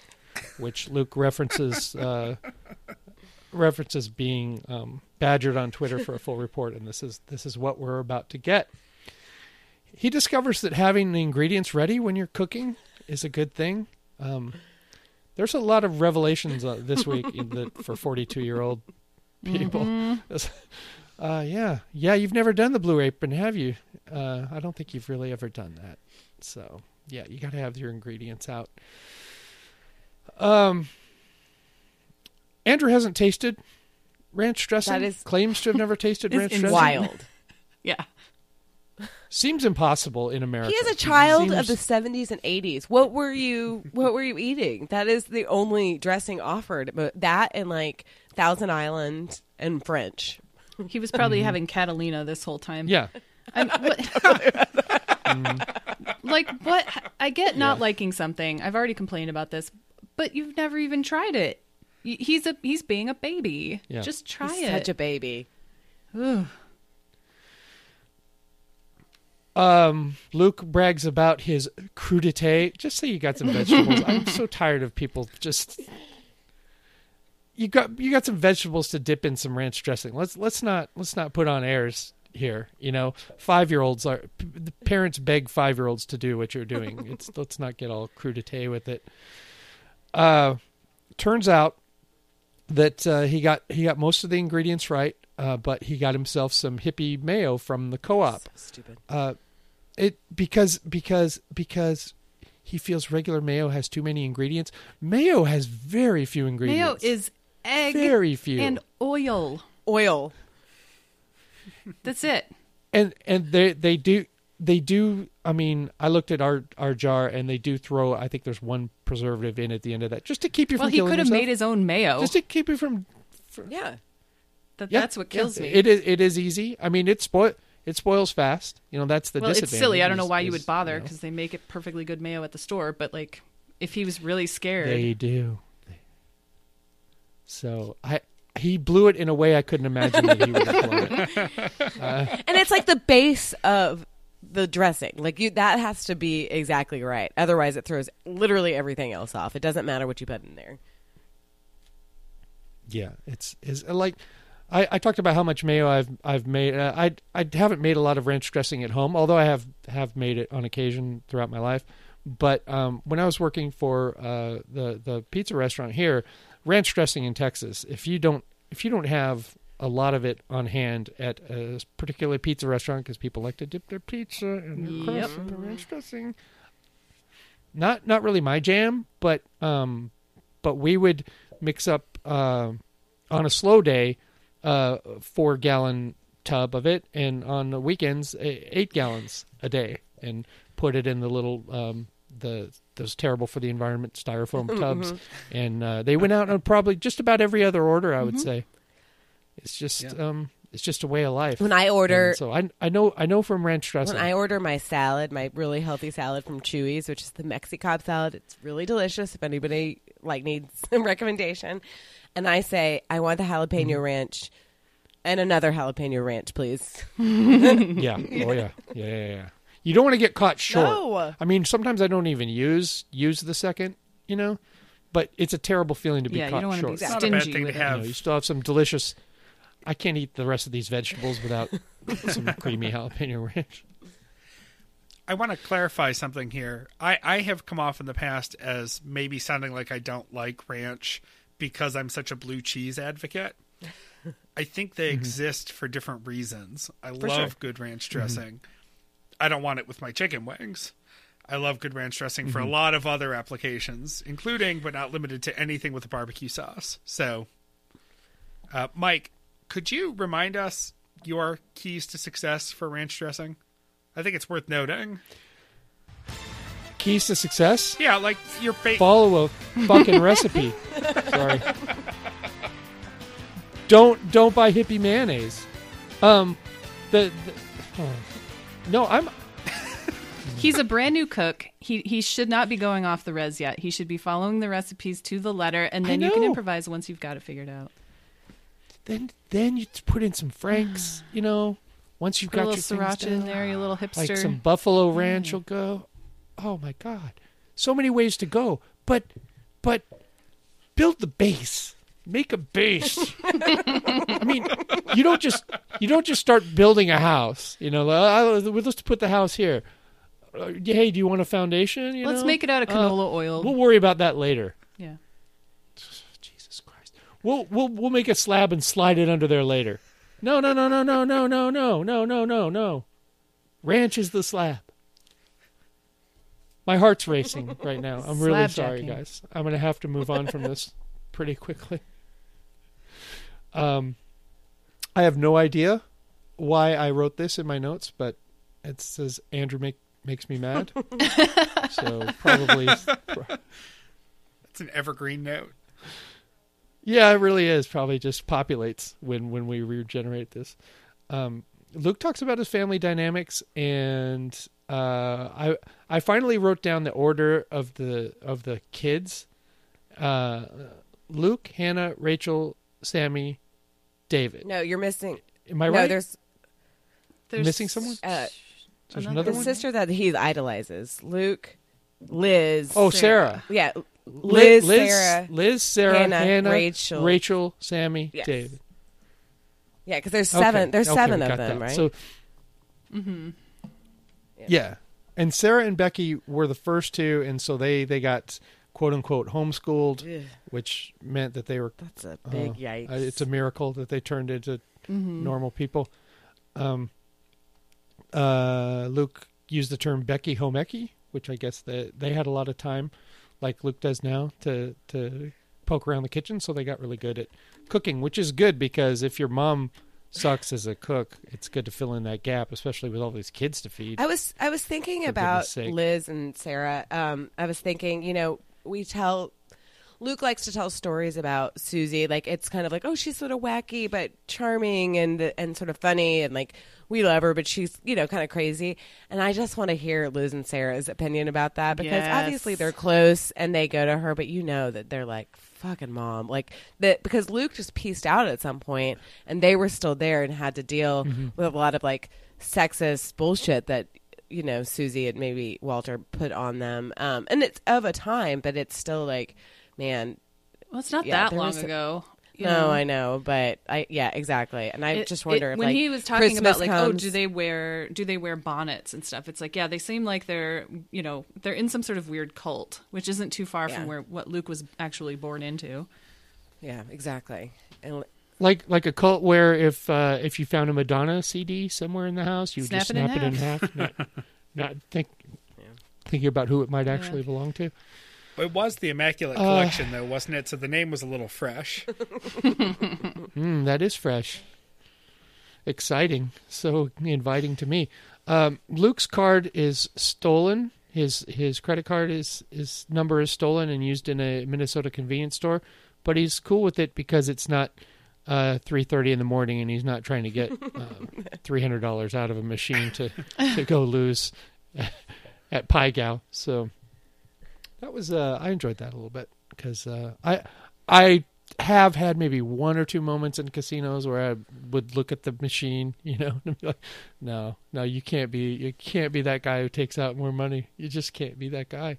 which Luke references <laughs> uh, references being um, badgered on Twitter for a full report, and this is this is what we're about to get. He discovers that having the ingredients ready when you're cooking is a good thing. Um, there's a lot of revelations uh, this week <laughs> in the, for 42 year old people. <laughs> Uh, yeah, yeah. You've never done the blue apron, have you? Uh, I don't think you've really ever done that. So yeah, you got to have your ingredients out. Um, Andrew hasn't tasted ranch dressing. That is- claims to have never tasted <laughs> ranch dressing. Wild. <laughs> Yeah. Seems impossible in America. He is a child of the 70s and 80s. What were you what were you eating? That is the only dressing offered. But that and like Thousand Island and French. He was probably mm-hmm. having Catalina this whole time. Yeah. I mean, what, <laughs> like what? I get not Yeah. liking something. I've already complained about this, but you've never even tried it. He's a he's being a baby. Yeah. Just try He's it. such a baby. Ugh. Um, Luke brags about his crudité. Just say you got some vegetables. I'm so tired of people just. You got you got some vegetables to dip in some ranch dressing. Let's let's not let's not put on airs here. You know, five year olds are the parents beg five year olds to do what you're doing. <laughs> It's let's not get all crudité with it. Uh, turns out that uh, he got he got most of the ingredients right, uh, but he got himself some hippie mayo from the co-op So stupid. It because because because he feels regular mayo has too many ingredients. Mayo has very few ingredients. Mayo is egg very few, and oil. Oil. That's it. and and they they do they do. I mean, I looked at our our jar, and they do throw. I think there's one preservative in at the end of that, just to keep you from Well, from he could have made his own mayo. just to keep you from. Yeah. That, Yeah, that's what kills yeah. me. It is it is easy. I mean, it's spoil it spoils fast. You know, that's the well, it's disadvantage. silly. I don't know is- why you would bother know, because they make it perfectly good mayo at the store. But like, if he was really scared, They do. So I he blew it in a way I couldn't imagine that he would have blown it. <laughs> And it's like the base of the dressing. Like you that has to be exactly right. Otherwise it throws literally everything else off. It doesn't matter what you put in there. Yeah, it's is uh, like I, I talked about how much mayo I've I've made. Uh, I I haven't made a lot of ranch dressing at home, although I have have made it on occasion throughout my life. But um, when I was working for uh, the the pizza restaurant here, ranch dressing in Texas, if you don't if you don't have a lot of it on hand at a particular pizza restaurant because people like to dip their pizza in their Yep. crust in the ranch dressing. Not not really my jam, but um, but we would mix up uh, on a slow day uh, four gallon tub of it, and on the weekends eight gallons a day, and put it in the little um, the those terrible for the environment styrofoam <laughs> tubs, and uh, they went out on probably just about every other order. I would say it's just Yeah. um, it's just a way of life. When I order And so I I know I know from ranch dressing. When I order my salad, my really healthy salad from Chuy's, which is the Mexicob salad, it's really delicious. If anybody like needs <laughs> some recommendation, and I say I want the jalapeno Mm-hmm. ranch and another jalapeno ranch, please. <laughs> yeah. <laughs> Oh yeah. Yeah. Yeah. yeah. You don't want to get caught short. No. I mean, sometimes I don't even use use the second. You know, but it's a terrible feeling to be yeah, you caught don't want to short. be It's not a bad stingy thing to with it. You, know, have. you still have some delicious. I can't eat the rest of these vegetables without <laughs> some creamy jalapeno ranch. I want to clarify something here. I, I have come off in the past as maybe sounding like I don't like ranch because I'm such a blue cheese advocate. I think they mm-hmm. exist for different reasons. I love sure. good ranch mm-hmm. dressing. I don't want it with my chicken wings. I love good ranch dressing for a mm-hmm. lot of other applications, including but not limited to anything with a barbecue sauce. So, uh, Mike, could you remind us your keys to success for ranch dressing? I think it's worth noting. Keys to success: Yeah, like your fa- follow a fucking recipe. <laughs> Sorry. don't don't buy hippie mayonnaise. Um, the, the oh. no, I'm <laughs> He's a brand new cook. He he should not be going off the res yet. He should be following the recipes to the letter, and then you can improvise once you've got it figured out. then then you put in some franks. <sighs> You know, once you've Put a got little your sriracha in there, you little hipster. like some buffalo ranch will go. Oh my god, so many ways to go. But but build the base. Make a base. I mean, you don't just you don't just start building a house. You know, "Oh, let's put the house here. Uh, hey, do you want a foundation? You Let's know? make it out of Uh, canola oil. We'll worry about that later. yeah. Jesus Christ. We'll we'll we'll make a slab and slide it under there later. No, no, no, no, no, no, no, no, no, no, no, no. Ranch is the slab. My heart's racing right now. I'm really sorry, guys. I'm gonna have to move on from this pretty quickly. Um, I have no idea why I wrote this in my notes, but it says Andrew make, makes me mad. <laughs> so probably It's an evergreen note. Yeah, it really is. Probably just populates when when we regenerate this. Um, Luke talks about his family dynamics, and I I finally wrote down the order of the of the kids: uh, Luke, Hannah, Rachel, Sammy, David. No, you're missing. Am I right? no, right? there's Missing someone? uh, There's another another the one. sister that he idolizes. Luke, Liz. Oh, Sarah. yeah, Liz, Liz, Sarah. Liz, Sarah, Hannah, Hannah, Rachel. Rachel, Sammy, Yes. David. Yeah, because there's Okay, seven. There's okay, seven of them, that. right? So, Mm-hmm. Yeah. and Sarah and Becky were the first two, and so they they got quote unquote homeschooled, Ugh, which meant that they were. that's a big uh, yikes. uh, It's a miracle that they turned into Mm-hmm. normal people. Um, uh, Luke used the term Becky Homeki, which I guess that they had a lot of time, like Luke does now, to to poke around the kitchen. So they got really good at cooking, which is good because if your mom sucks as a cook, it's good to fill in that gap, especially with all these kids to feed. I was I was thinking about. Liz and Sarah. Um, I was thinking, you know, we tell Luke likes to tell stories about Susie. Like it's kind of like, oh, she's sort of wacky but charming and and sort of funny and like we love her, but she's you know kind of crazy. And I just want to hear Liz and Sarah's opinion about that because Yes. obviously they're close and they go to her, but you know that they're like fucking mom, like that because Luke just pieced out at some point and they were still there and had to deal with a lot of like sexist bullshit that you know Susie and maybe Walter put on them. Um, and it's of a time, but it's still like, man, Well, it's not Yeah, that long was ago. You no, know. I know, but I yeah, exactly. And I It- just it- wonder if when like he was talking Christmas about like oh do they wear do they wear bonnets and stuff it's like yeah they seem like they're you know they're in some sort of weird cult which isn't too far Yeah. from where what luke was actually born into yeah, exactly. And like like a cult where if uh, if you found a Madonna CD somewhere in the house, you would just Snap it in snap it in half, not, <laughs> not think thinking about who it might actually belong to. It was the Immaculate Uh. Collection, though, wasn't it? So the name was a little fresh. <laughs> Mm, that is fresh. Exciting. So inviting to me. Um, Luke's card is stolen. His his credit card is his number is stolen and used in a Minnesota convenience store, but he's cool with it because it's not uh, three thirty in the morning and he's not trying to get <laughs> uh, three hundred dollars out of a machine to to go lose <laughs> at Pai Gow. So that was uh, I enjoyed that a little bit because uh, I I have had maybe one or two moments in casinos where I would look at the machine, <laughs> you know, and be like, "No, no, you can't be, you can't be that guy who takes out more money. You just can't be that guy."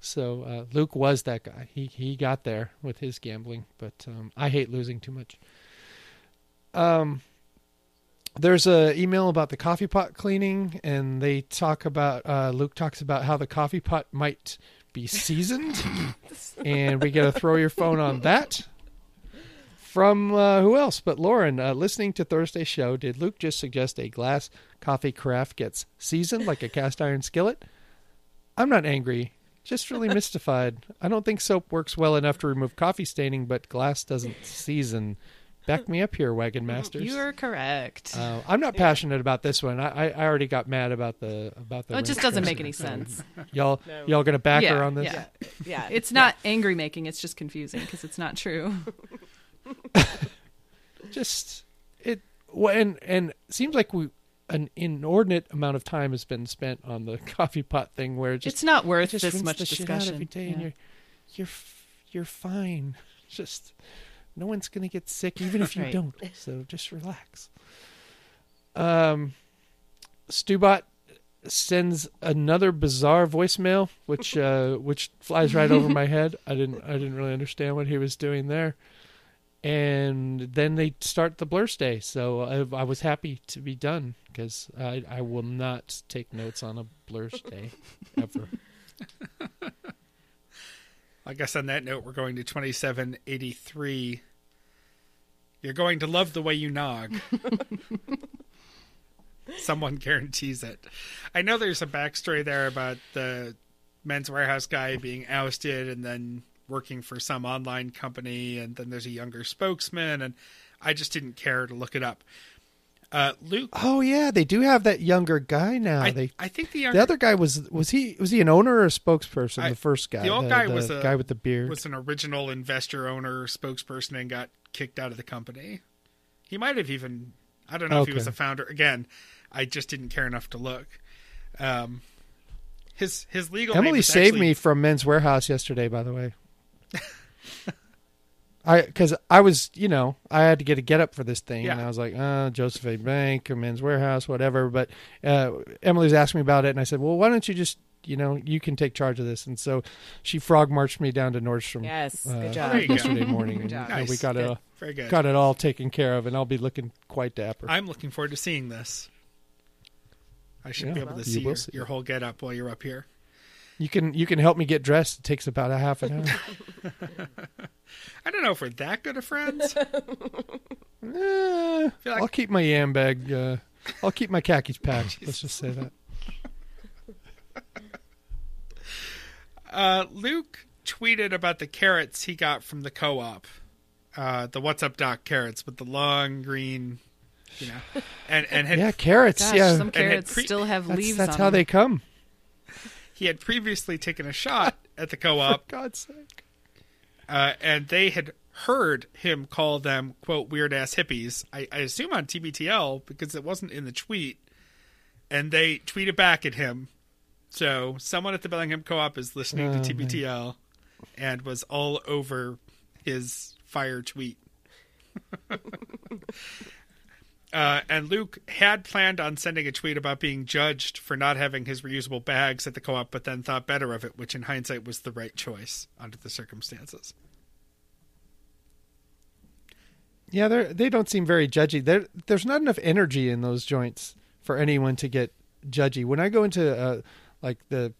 So uh, Luke was that guy. He he got there with his gambling, but um, I hate losing too much. Um, there's a email about the coffee pot cleaning, and they talk about uh, Luke talks about how the coffee pot might be seasoned, and we get to throw your phone on that. From uh, who else but Lauren? Uh, listening to Thursday's show, did Luke just suggest a glass coffee carafe gets seasoned like a cast iron skillet? I'm not angry, just really <laughs> mystified. I don't think soap works well enough to remove coffee staining, but glass doesn't season. Back me up here, Wagon Masters. you are correct Uh, I'm not passionate about this one. I, I, I already got mad about the about the. well, it just doesn't make any sense <laughs> Y'all No. y'all gonna back Yeah, her on this? yeah. yeah, <laughs> it's not angry making it's just confusing because it's not true <laughs> just it well, and and seems like we an inordinate amount of time has been spent on the coffee pot thing where it just it's not worth just this much the shit discussion. out every day, Yeah. and you're you're you're fine. Just no one's gonna get sick, even if you Right. don't. <laughs> So just relax. Um, Stubot sends another bizarre voicemail, which uh, <laughs> which flies right over my head. I didn't I didn't really understand what he was doing there. And then they start the blur stay, so I, I was happy to be done because I I will not take notes on a blur stay ever. <laughs> I guess on that note, we're going to 2783. You're going to love the way you nog. <laughs> Someone guarantees it. I know there's a backstory there about the Men's Wearhouse guy being ousted and then working for some online company, and then there's a younger spokesman, and I just didn't care to look it up. Uh, Luke, Oh yeah, they do have that younger guy now. I, they I think the younger the other guy was was he was he an owner or a spokesperson? I- the first guy, the old guy was a- guy with the beard. was an original investor, owner, spokesperson, and got kicked out of the company. He might have even, I don't know if he was a founder. Again, I just didn't care enough to look. Um, his his legal Emily saved actually- me from Men's Wearhouse yesterday. By the way, <laughs> I because I was you know I had to get a get up for this thing, and I was like, uh, Joseph A. Bank or Men's Wearhouse, whatever. But uh, Emily was asking me about it, and I said, well, why don't you just you know you can take charge of this, and so she frog marched me down to Nordstrom. Yes, uh, good job. There go. yesterday morning, and, job. and we Nice. got it all, Very good. got it all taken care of, and I'll be looking quite dapper. I'm looking forward to seeing this. I should Yeah, be able to see will your, see your whole get up while you're up here. You can you can help me get dressed. It takes about a half an hour. <laughs> I don't know if we're that good of friends. <laughs> Eh, like- I'll keep my yam bag. Uh, I'll keep my khakis packed. Let's just say that. <laughs> Uh, Luke tweeted about the carrots he got from the co-op, uh, the What's Up Doc carrots with the long green, you know, and and had, Yeah, carrots. Gosh, yeah, some carrots pre- still have that's, leaves that's on how them. they come. He had previously taken a shot <laughs> at the co-op, For God's sake. uh, and they had heard him call them quote weird ass hippies. I, I assume on TBTL because it wasn't in the tweet, and they tweeted back at him. So someone at the Bellingham Co-op is listening Oh, to man. TBTL, and was all over his fire tweet. <laughs> Uh, and Luke had planned on sending a tweet about being judged for not having his reusable bags at the co-op, but then thought better of it, which in hindsight was the right choice under the circumstances. Yeah, they they don't seem very judgy. There there's not enough energy in those joints for anyone to get judgy. When I go into uh, like the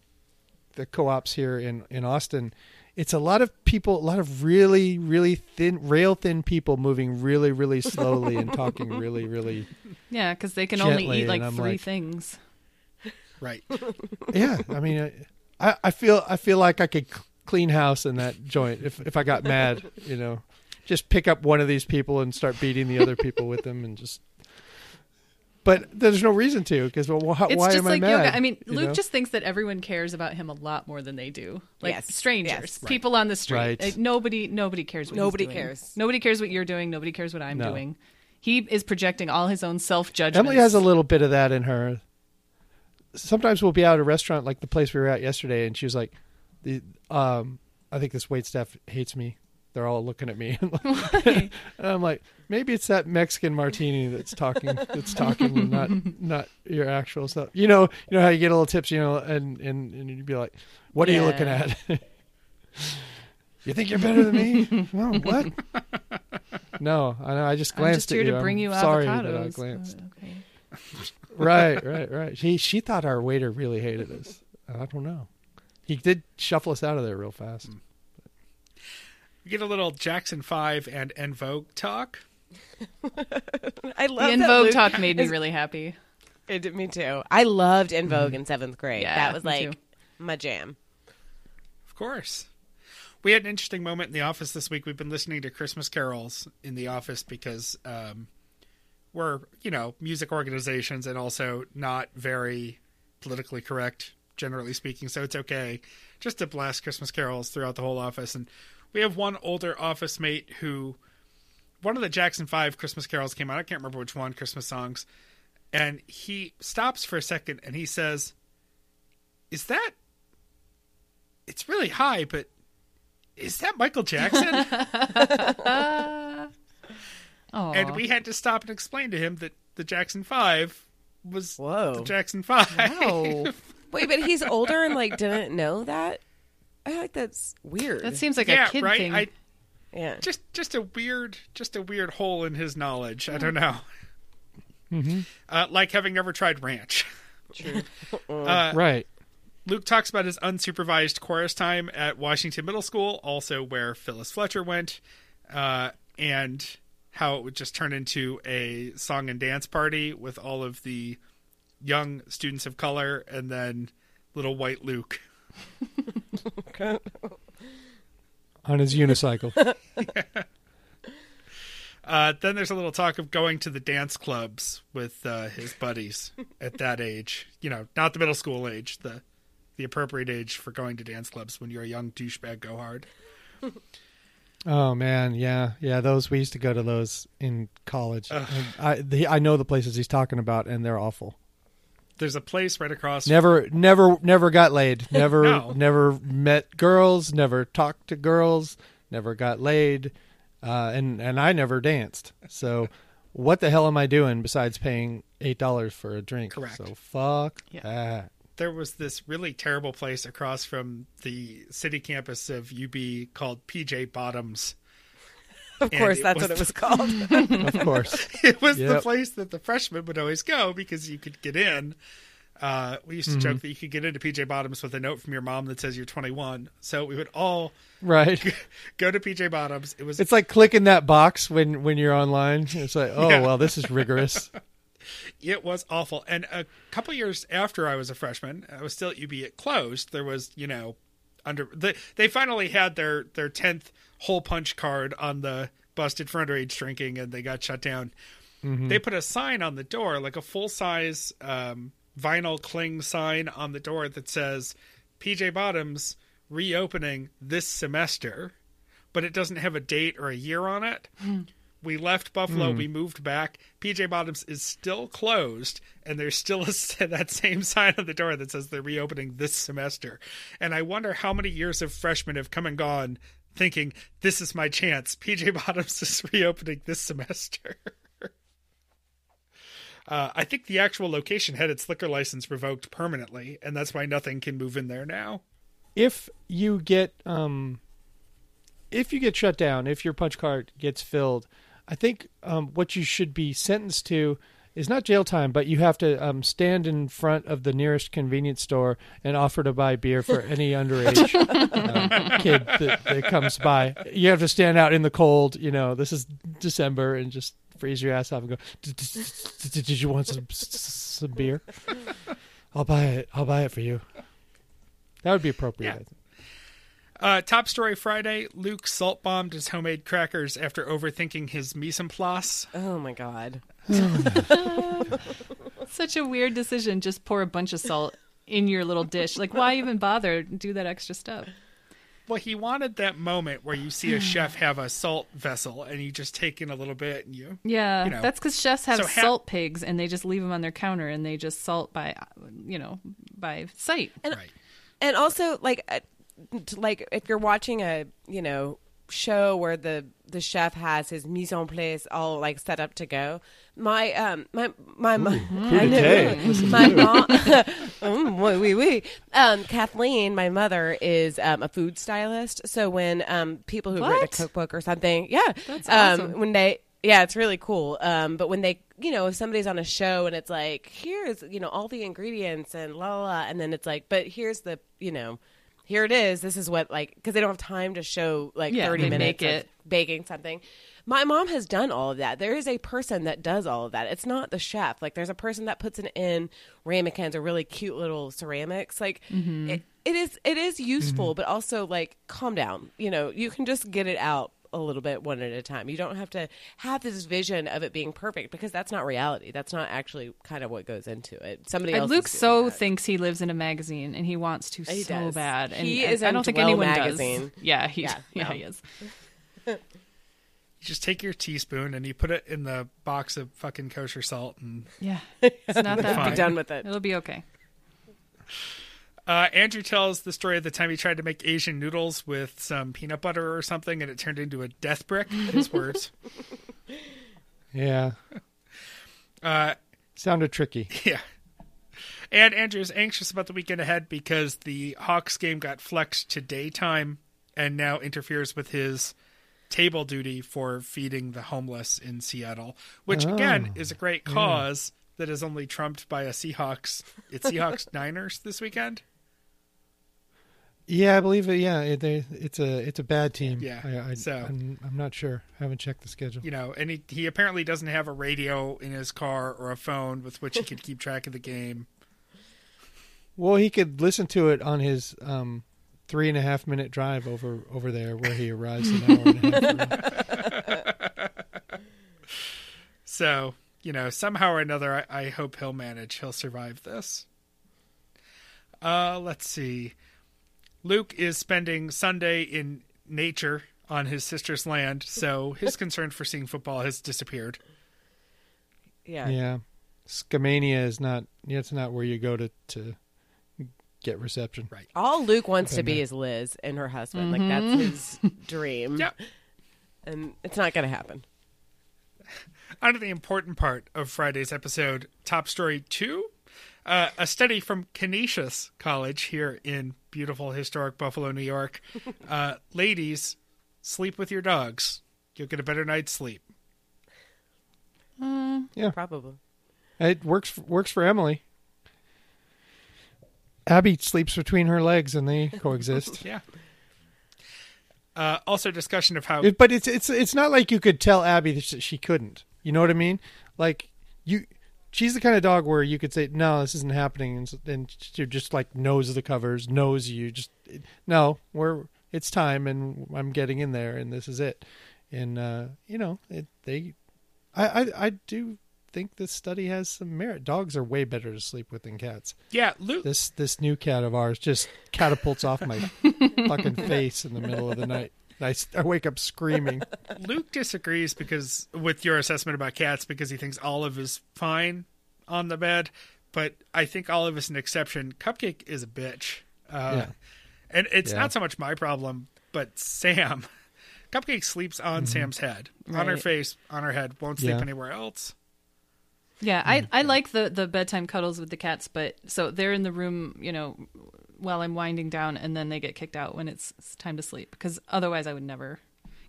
the co-ops here in in Austin, it's a lot of people, a lot of really really thin, rail thin people moving really really slowly and talking really really. <laughs> Yeah, because they can only eat like three like- things. Right. Yeah, I mean, uh, I I feel I feel like I could clean house in that joint if if I got mad, you know, just pick up one of these people and start beating the other people with them and just. But there's no reason to because well, how, It's why just am I like mad? yoga. I mean, you Luke know? just thinks that everyone cares about him a lot more than they do. Like Yes, strangers, yes. Right. people on the street. Right. Like, nobody, nobody cares what he's Nobody doing. cares. Nobody cares what you're doing. Nobody cares what I'm No. doing. He is projecting all his own self judgment. Emily has a little bit of that in her. Sometimes we'll be out at a restaurant like the place we were at yesterday, and she was like, "The um, I think this wait staff hates me. They're all looking at me." <laughs> and <laughs> I'm like, maybe it's that Mexican martini that's talking. That's talking, <laughs> not not your actual stuff. You know, you know how you get a little tips, you know, and and and you'd be like, "What are you looking at?" you think you're better than me? no, what? No, I know. I just I'm glanced just here at you. to bring I'm you sorry avocados. that I glanced Uh, okay. right, right, right. She she thought our waiter really hated us. I don't know. He did shuffle us out of there real fast. We get a little Jackson 5 and En Vogue talk. <laughs> I love The En Vogue Luke talk made me really happy. It did me too. I loved En Vogue in seventh grade. Yeah, that was like too. my jam. Of course. We had an interesting moment in the office this week. We've been listening to Christmas carols in the office because um, we're, you know, music organizations and also not very politically correct, generally speaking. So it's okay just to blast Christmas carols throughout the whole office. And we have one older office mate who one of the Jackson Five Christmas carols came out. I can't remember which one, Christmas songs. And he stops for a second and he says, Is that. It's really high, but is that Michael Jackson? <laughs> <laughs> Aw. and we had to stop and explain to him that the Jackson Five was Whoa. the Jackson Five. Wow. <laughs> Wait, but he's older and like didn't know that. I feel like that's weird. that seems like yeah, a kid right. thing. I yeah. just just a weird just a weird hole in his knowledge. I don't know. Uh, like having never tried ranch. <laughs> Uh, right. Luke talks about his unsupervised chorus time at Washington Middle School, also where Phyllis Fletcher went, uh, and how it would just turn into a song and dance party with all of the young students of color and then little white Luke. <laughs> On his unicycle. <laughs> Uh, then there's a little talk of going to the dance clubs with uh, his buddies at that age. You know, not the middle school age, the the appropriate age for going to dance clubs when you're a young douchebag go hard. Oh man, yeah, yeah. Those we used to go to those in college. I the, I know the places he's talking about, and they're awful. There's a place right across. Never, never, never got laid. <laughs> Never, No. never met girls. Never talked to girls. Never got laid, uh, and and I never danced. So, <laughs> what the hell am I doing besides paying eight dollars for a drink? Correct. So fuck Yeah. that. there was this really terrible place across from the city campus of UB called PJ Bottoms. Of course, that's was what it was called. <laughs> Of course. <laughs> It was the place that the freshmen would always go because you could get in. Uh, we used to joke that you could get into PJ Bottoms with a note from your mom that says you're 21. So we would all right. <laughs> go to PJ Bottoms. It was It's like clicking that box when when you're online. It's like, oh Yeah. well, this is rigorous. It was awful. And a couple years after I was a freshman, I was still at UB. It closed. There was, you know, under they they finally had their their tenth hole punch card on the busted for underage drinking, and they got shut down. Mm-hmm. They put a sign on the door, like a full size um, vinyl cling sign on the door that says PJ Bottoms reopening this semester, but it doesn't have a date or a year on it. Hmm. We left Buffalo. Hmm. We moved back. PJ Bottoms is still closed, and there's still a, <laughs> that same sign on the door that says they're reopening this semester. And I wonder how many years of freshmen have come and gone thinking, this is my chance. PJ <laughs> Bottoms is reopening this semester. <laughs> uh, I think the actual location had its liquor license revoked permanently, and that's why nothing can move in there now. if you get um if you get shut down if your punch card gets filled i think um what you should be sentenced to is not jail time but you have to um stand in front of the nearest convenience store and offer to buy beer for <laughs> any underage um, kid that, that comes by you have to stand out in the cold you know this is december and just freeze your ass off and go "D- d- d- d- did you want some some beer i'll buy it i'll buy it for you that would be appropriate Yeah. I think. Uh, top story Friday Luke salt bombed his homemade crackers after overthinking his mise en place. oh my god. <laughs> Such a weird decision. Just pour a bunch of salt in your little dish. Like, why even bother do that extra stuff? Well, he wanted that moment where you see a chef have a salt vessel and you just take in a little bit and you. Yeah, You know. that's because chefs have So ha- salt pigs and they just leave them on their counter and they just salt by, you know, by sight. right. and also like uh, t- like if you're watching a you know show where the the chef has his mise en place all like set up to go my um my my my, I know, <laughs> my mom mm, oui, oui, oui. um Kathleen my mother is um, a food stylist. So when um people who write a cookbook or something yeah That's um awesome. when they yeah it's really cool. Um but when they you know if somebody's on a show and it's like here's you know all the ingredients and la la la and then it's like but here's the you know here it is. This is what like because they don't have time to show like Yeah, 30 minutes of baking something. My mom has done all of that. There is a person that does all of that. It's not the chef. Like there's a person that puts it in ramekins or really cute little ceramics. Like Mm-hmm. it, it is it is useful but also like calm down. You know you can just get it out a little bit one at a time you don't have to have this vision of it being perfect because that's not reality that's not actually kind of what goes into it somebody else Luke so that. thinks he lives in a magazine and he wants to He so does. bad. And He is I don't think anyone magazine. does. <laughs> Yeah, he, Yeah, yeah, no. he is. <laughs> You just take your teaspoon and you put it in the box of fucking kosher salt and Yeah. <laughs> It's not that Fine. Be big. done with it. It'll be okay. Uh, Andrew tells the story of the time he tried to make Asian noodles with some peanut butter or something, and it turned into a death brick. His words. <laughs> Yeah, <laughs> Uh, sounded tricky. yeah. And Andrew's anxious about the weekend ahead because the Hawks game got flexed to daytime and now interferes with his table duty for feeding the homeless in Seattle, which again Oh, is a great cause that is only trumped by a Seahawks. It's Seahawks <laughs> Niners this weekend. Yeah, I believe it. Yeah, it, they, it's a it's a bad team. Yeah, I, I, so- I'm, I'm not sure. I haven't checked the schedule. you know, and he, he apparently doesn't have a radio in his car or a phone with which he could keep track of the game. Well, he could listen to it on his um, three and a half minute drive over over there, where he arrives an hour and a half. <laughs> So, you know, somehow or another, I, I hope he'll manage. He'll survive this. Uh, let's see. Luke is spending Sunday in nature on his sister's land, so his concern for seeing football has disappeared. Yeah. yeah, Skamania is not it's not where you go to to get reception. Right. All Luke wants to be no. is Liz and her husband. Like that's mm-hmm. his dream. Yep. And it's not going to happen. On to the important part of Friday's episode, Top Story 2. Uh, a study from Canisius College here in beautiful historic Buffalo, New York. <laughs> Uh, ladies, sleep with your dogs. You'll get a better night's sleep. Yeah. Probably. It works works for Emily. Abby sleeps between her legs and they <laughs> coexist. Yeah. Uh, also, discussion of how It- but it's it's it's not like you could tell Abby that she she couldn't. You know what I mean? Like you, she's the kind of dog where you could say, "No, this isn't happening," and, and she just like knows the covers, knows you. Just no, we're it's time, and I'm getting in there, and this is it. And uh, you know, it, they, I, I I do think this study has some merit. Dogs are way better to sleep with than cats. yeah, Luke. This this new cat of ours just catapults off my <laughs> fucking face in the middle of the night. I, s- I wake up screaming. <laughs> Luke disagrees because with your assessment about cats because he thinks Olive is fine on the bed, but I think Olive is an exception. Cupcake is a bitch, uh, Yeah. and it's Yeah. not so much my problem, but Sam. Cupcake sleeps on Sam's head, on her face, on her head. Won't sleep Mm-hmm. Yeah. anywhere else. Yeah, I I like the the bedtime cuddles with the cats, but so they're in the room, you know, while I'm winding down, and then they get kicked out when it's, it's time to sleep. Because otherwise, I would never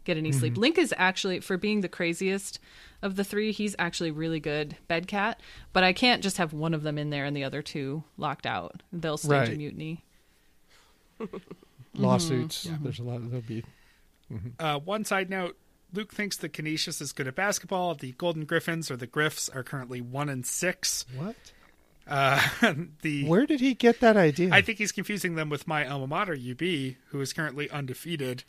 get any sleep. Mm-hmm. Link is actually, for being the craziest of the three, he's actually really good bed cat. But I can't just have one of them in there and the other two locked out. They'll stage a mutiny. <laughs> Lawsuits. Mm-hmm. There's a lot. There'll be. Mm-hmm. Uh, one side note: Luke thinks the Canisius is good at basketball. The Golden Griffins or the Griffs are currently one and six. What? Uh, <laughs> the Where did he get that idea? I think he's confusing them with my alma mater, UB, who is currently undefeated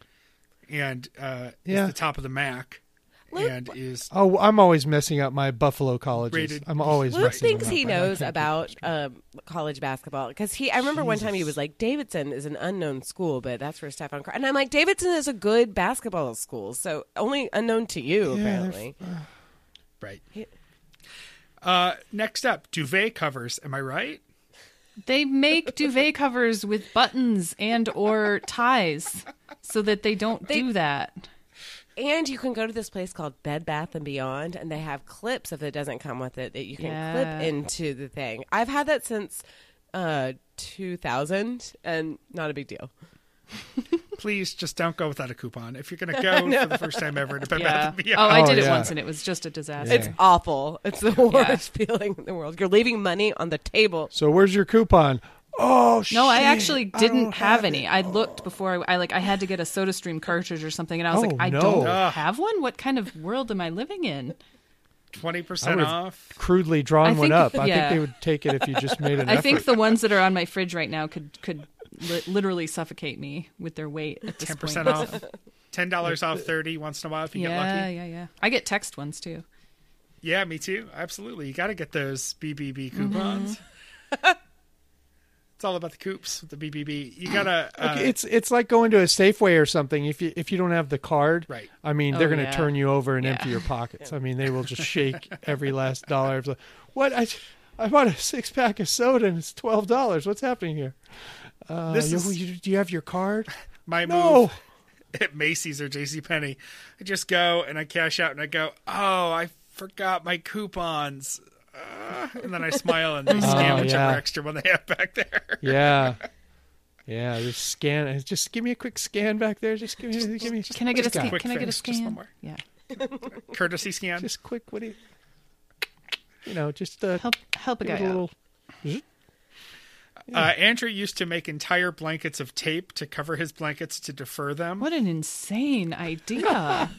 and uh, Yeah. is the top of the MAC Luke- and is oh, I'm always messing up my Buffalo colleges. Rated- I'm always Luke messing thinks them up. he I- I knows about um, college basketball because he. I remember one time he was like, "Davidson is an unknown school, but that's where Stefan." Car-. And I'm like, "Davidson is a good basketball school, so only unknown to you, Yeah, they're apparently." right. He- Uh, next up, duvet covers. Am I right? They make duvet covers with buttons and or ties, so that they don't They- do that. And you can go to this place called Bed Bath and Beyond, and they have clips if it doesn't come with it that you can Yeah. clip into the thing. I've had that since uh, 2000, and not a big deal. <laughs> Please just don't go without a coupon. If you're going <laughs> to go for the first time ever to Bed Bath and Beyond, Oh, I Oh, did it yeah. once, and it was just a disaster. It's awful. It's the worst <laughs> feeling in the world. You're leaving money on the table. So where's your coupon? Oh shit! No, I actually didn't don't have, have any. I looked before I, I like I had to get a SodaStream cartridge or something, and I was Oh, like, I no. don't Ugh. have one. What kind of world am I living in? 20% I would've off. crudely drawn I one think- up. I think they would take it if you just made an I effort. think the ones that are on my fridge right now could could li- literally suffocate me with their weight at this 10% point. off. <laughs> $10 off 30 once in a while if you get lucky. yeah, yeah. Yeah. I get text ones too. Yeah, me too. Absolutely. You got to get those BBB coupons. Mm-hmm. it's <laughs> It's all about the coops with the BBB. You gotta. Uh, Okay, it's it's like going to a Safeway or something. If you if you don't have the card, Right. I mean, they're Oh, going to yeah. turn you over and Yeah. empty your pockets. I mean, they will just <laughs> shake every last dollar. What I I bought a six pack of soda and it's twelve dollars. What's happening here? Uh, This you- is- you- do you have your card? <laughs> my No. move <laughs> at Macy's or J.C. Penney. I just go and I cash out and I go, oh, I forgot my coupons. Uh, and then I smile and they scan <laughs> Oh, whichever yeah. extra one they have back there. Yeah. Yeah, just scan. Just give me a quick scan back there. Just give me, give me. Can I get a just scan? quick Can I get a finish, just scan? one more. Yeah. Courtesy scan. Just quick. What do you? You know, just uh, Help help a guy it a out. Little. Uh, Andrew used to make entire blankets of tape to cover his blankets to defer them. What an insane idea.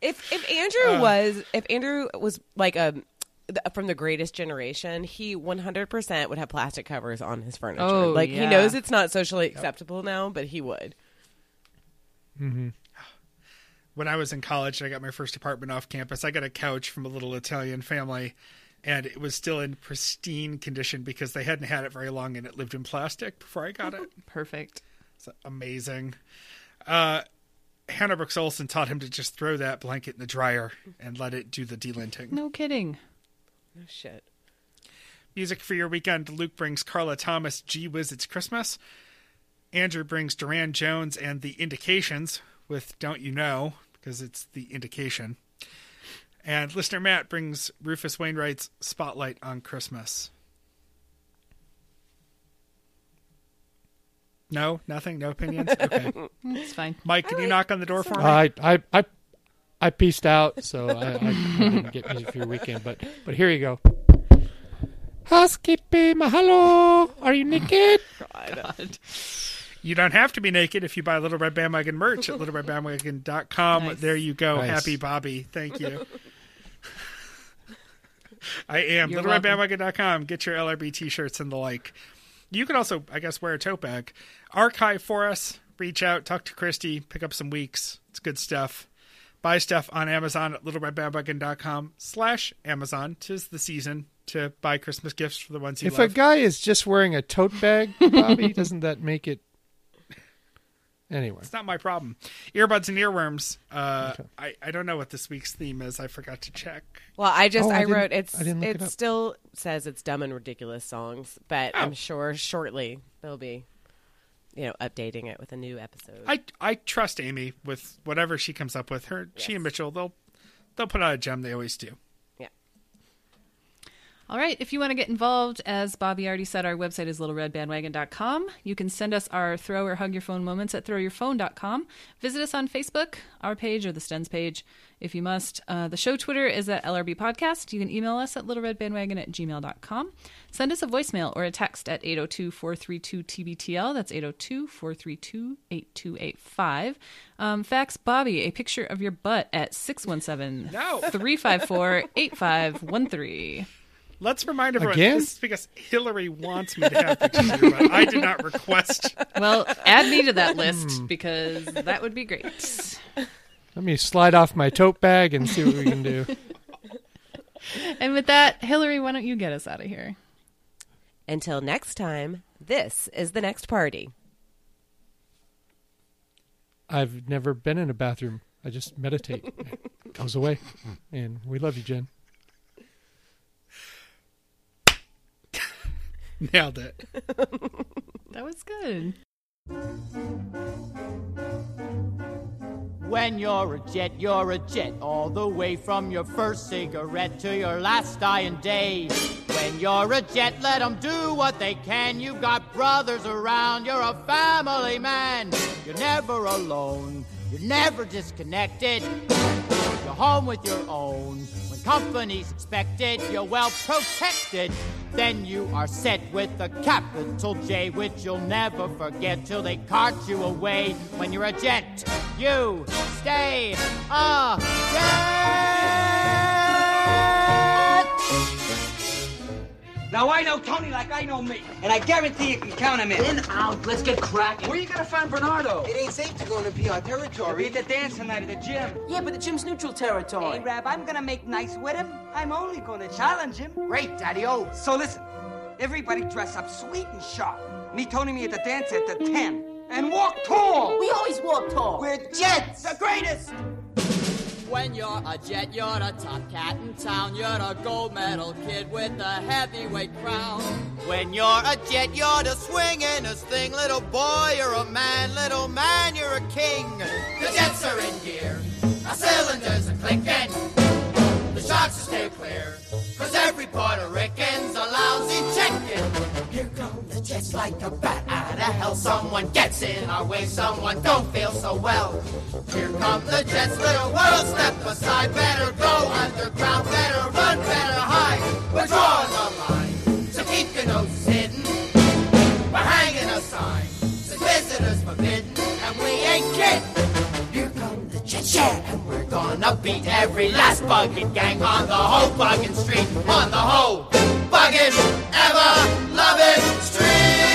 If if Andrew was if Andrew was like a from the greatest generation, he 100% would have plastic covers on his furniture. Oh, like he knows it's not socially acceptable now, but he would. Mm-hmm. when I was in college and I got my first apartment off campus, I got a couch from a little Italian family and it was still in pristine condition because they hadn't had it very long and it lived in plastic before I got it. <laughs> Perfect. It's amazing. Uh, Hanna Brooks Olsen taught him to just throw that blanket in the dryer and let it do the delinting. No kidding. Oh shit. Music for your weekend. Luke brings Carla Thomas, Gee Whiz, It's Christmas. Andrew brings Durand Jones and The Indications with Don't You Know, because it's The Indication. And listener Matt brings Rufus Wainwright's Spotlight on Christmas. No, nothing, no opinions. <laughs> Okay, It's fine. Mike, can you knock on the door for me? I I I I pieced out, so I, I, I didn't get music for your weekend. But but here you go. Housekeeping, mahalo. Are you naked? <laughs> You don't have to be naked if you buy Little Red Bandwagon merch at littleredbandwagon.com. Nice. There you go. Nice. Happy Bobby. Thank you. <laughs> I am. You're littleredbandwagon.com. Get your LRB t shirts and the like. You can also, I guess, wear a tote bag. Archive for us. Reach out, talk to Christy, pick up some weeks. It's good stuff. Buy stuff on Amazon at littleredbandwagon.com slash Amazon. Tis the season to buy Christmas gifts for the ones you If a guy is just wearing a tote bag, Bobby, <laughs> doesn't that make it? Anyway, It's not my problem. Earbuds and earworms. Uh, I, I don't know what this week's theme is. I forgot to check. Well, I just Oh, I I, wrote it's I it, it still says it's dumb and ridiculous songs, but Oh. I'm sure shortly they'll be you know updating it with a new episode. I I trust Amy with whatever she comes up with. Her she and Mitchell they'll they'll put out a gem. They always do. All right, if you want to get involved, as Bobby already said, our website is littleredbandwagon.com. You can send us our throw or hug your phone moments at throwyourphone.com. Visit us on Facebook, our page, or the Stens page, if you must. Uh, the show Twitter is at LRB Podcast. You can email us at littleredbandwagon at gmail.com. Send us a voicemail or a text at 802 432 TBTL. That's 802 432 8285. Um, fax Bobby a picture of your butt at 617 No. 354 8513. Let's remind everyone Again? this is because Hillary wants me to have pictures of her, but I did not request. Well, add me to that hmm. list because that would be great. let me slide off my tote bag and see what we can do. <laughs> And with that, Hillary, why don't you get us out of here? Until next time, this is the next party. I've never been in a bathroom. I just meditate. It goes away. <laughs> And we love you, Jen. <laughs> Nailed it. <laughs> That was good. When you're a jet, you're a jet, all the way from your first cigarette to your last dying day. When you're a jet, let 'em do what they can. You've got brothers around, you're a family man. You're never alone, you're never disconnected. You're home with your own. Company's expected, you're well protected. Then you are set with a capital J, which you'll never forget till they cart you away. When you're a jet, you stay a jet. Now I know Tony like I know me, and I guarantee you can count him in. In, out, let's get cracking. Where you gonna find Bernardo? It ain't safe to go into PR We're territory. at the dance tonight at the gym. Yeah, but the gym's neutral territory. Hey, Rab, I'm gonna make nice with him. I'm only gonna challenge him. Great, Daddy-O. So listen, Everybody dress up sweet and sharp. Me Tony me at the dance at the 10. And walk tall. We always walk tall. We're jets. the greatest. When you're a jet, you're a top cat in town. You're a gold medal kid with a heavyweight crown. When you're a jet, you're the swingin'est thing. Little boy, you're a man. Little man, you're a king. The jets are in gear. Our cylinders are clicking. The sharks stay clear. Cause every Puerto Rican's a lousy chicken. Jets like a bat out of hell. Someone gets in our way, someone don't feel so well. Here come the jets, little world, step aside. Better go underground, better run, better hide. We're drawing the line, so keep your noses hidden. We're hanging a sign, says visitors forbidden, and we're gonna beat every last buggin' gang on the whole buggin' street, on the whole buggin' ever lovin' street.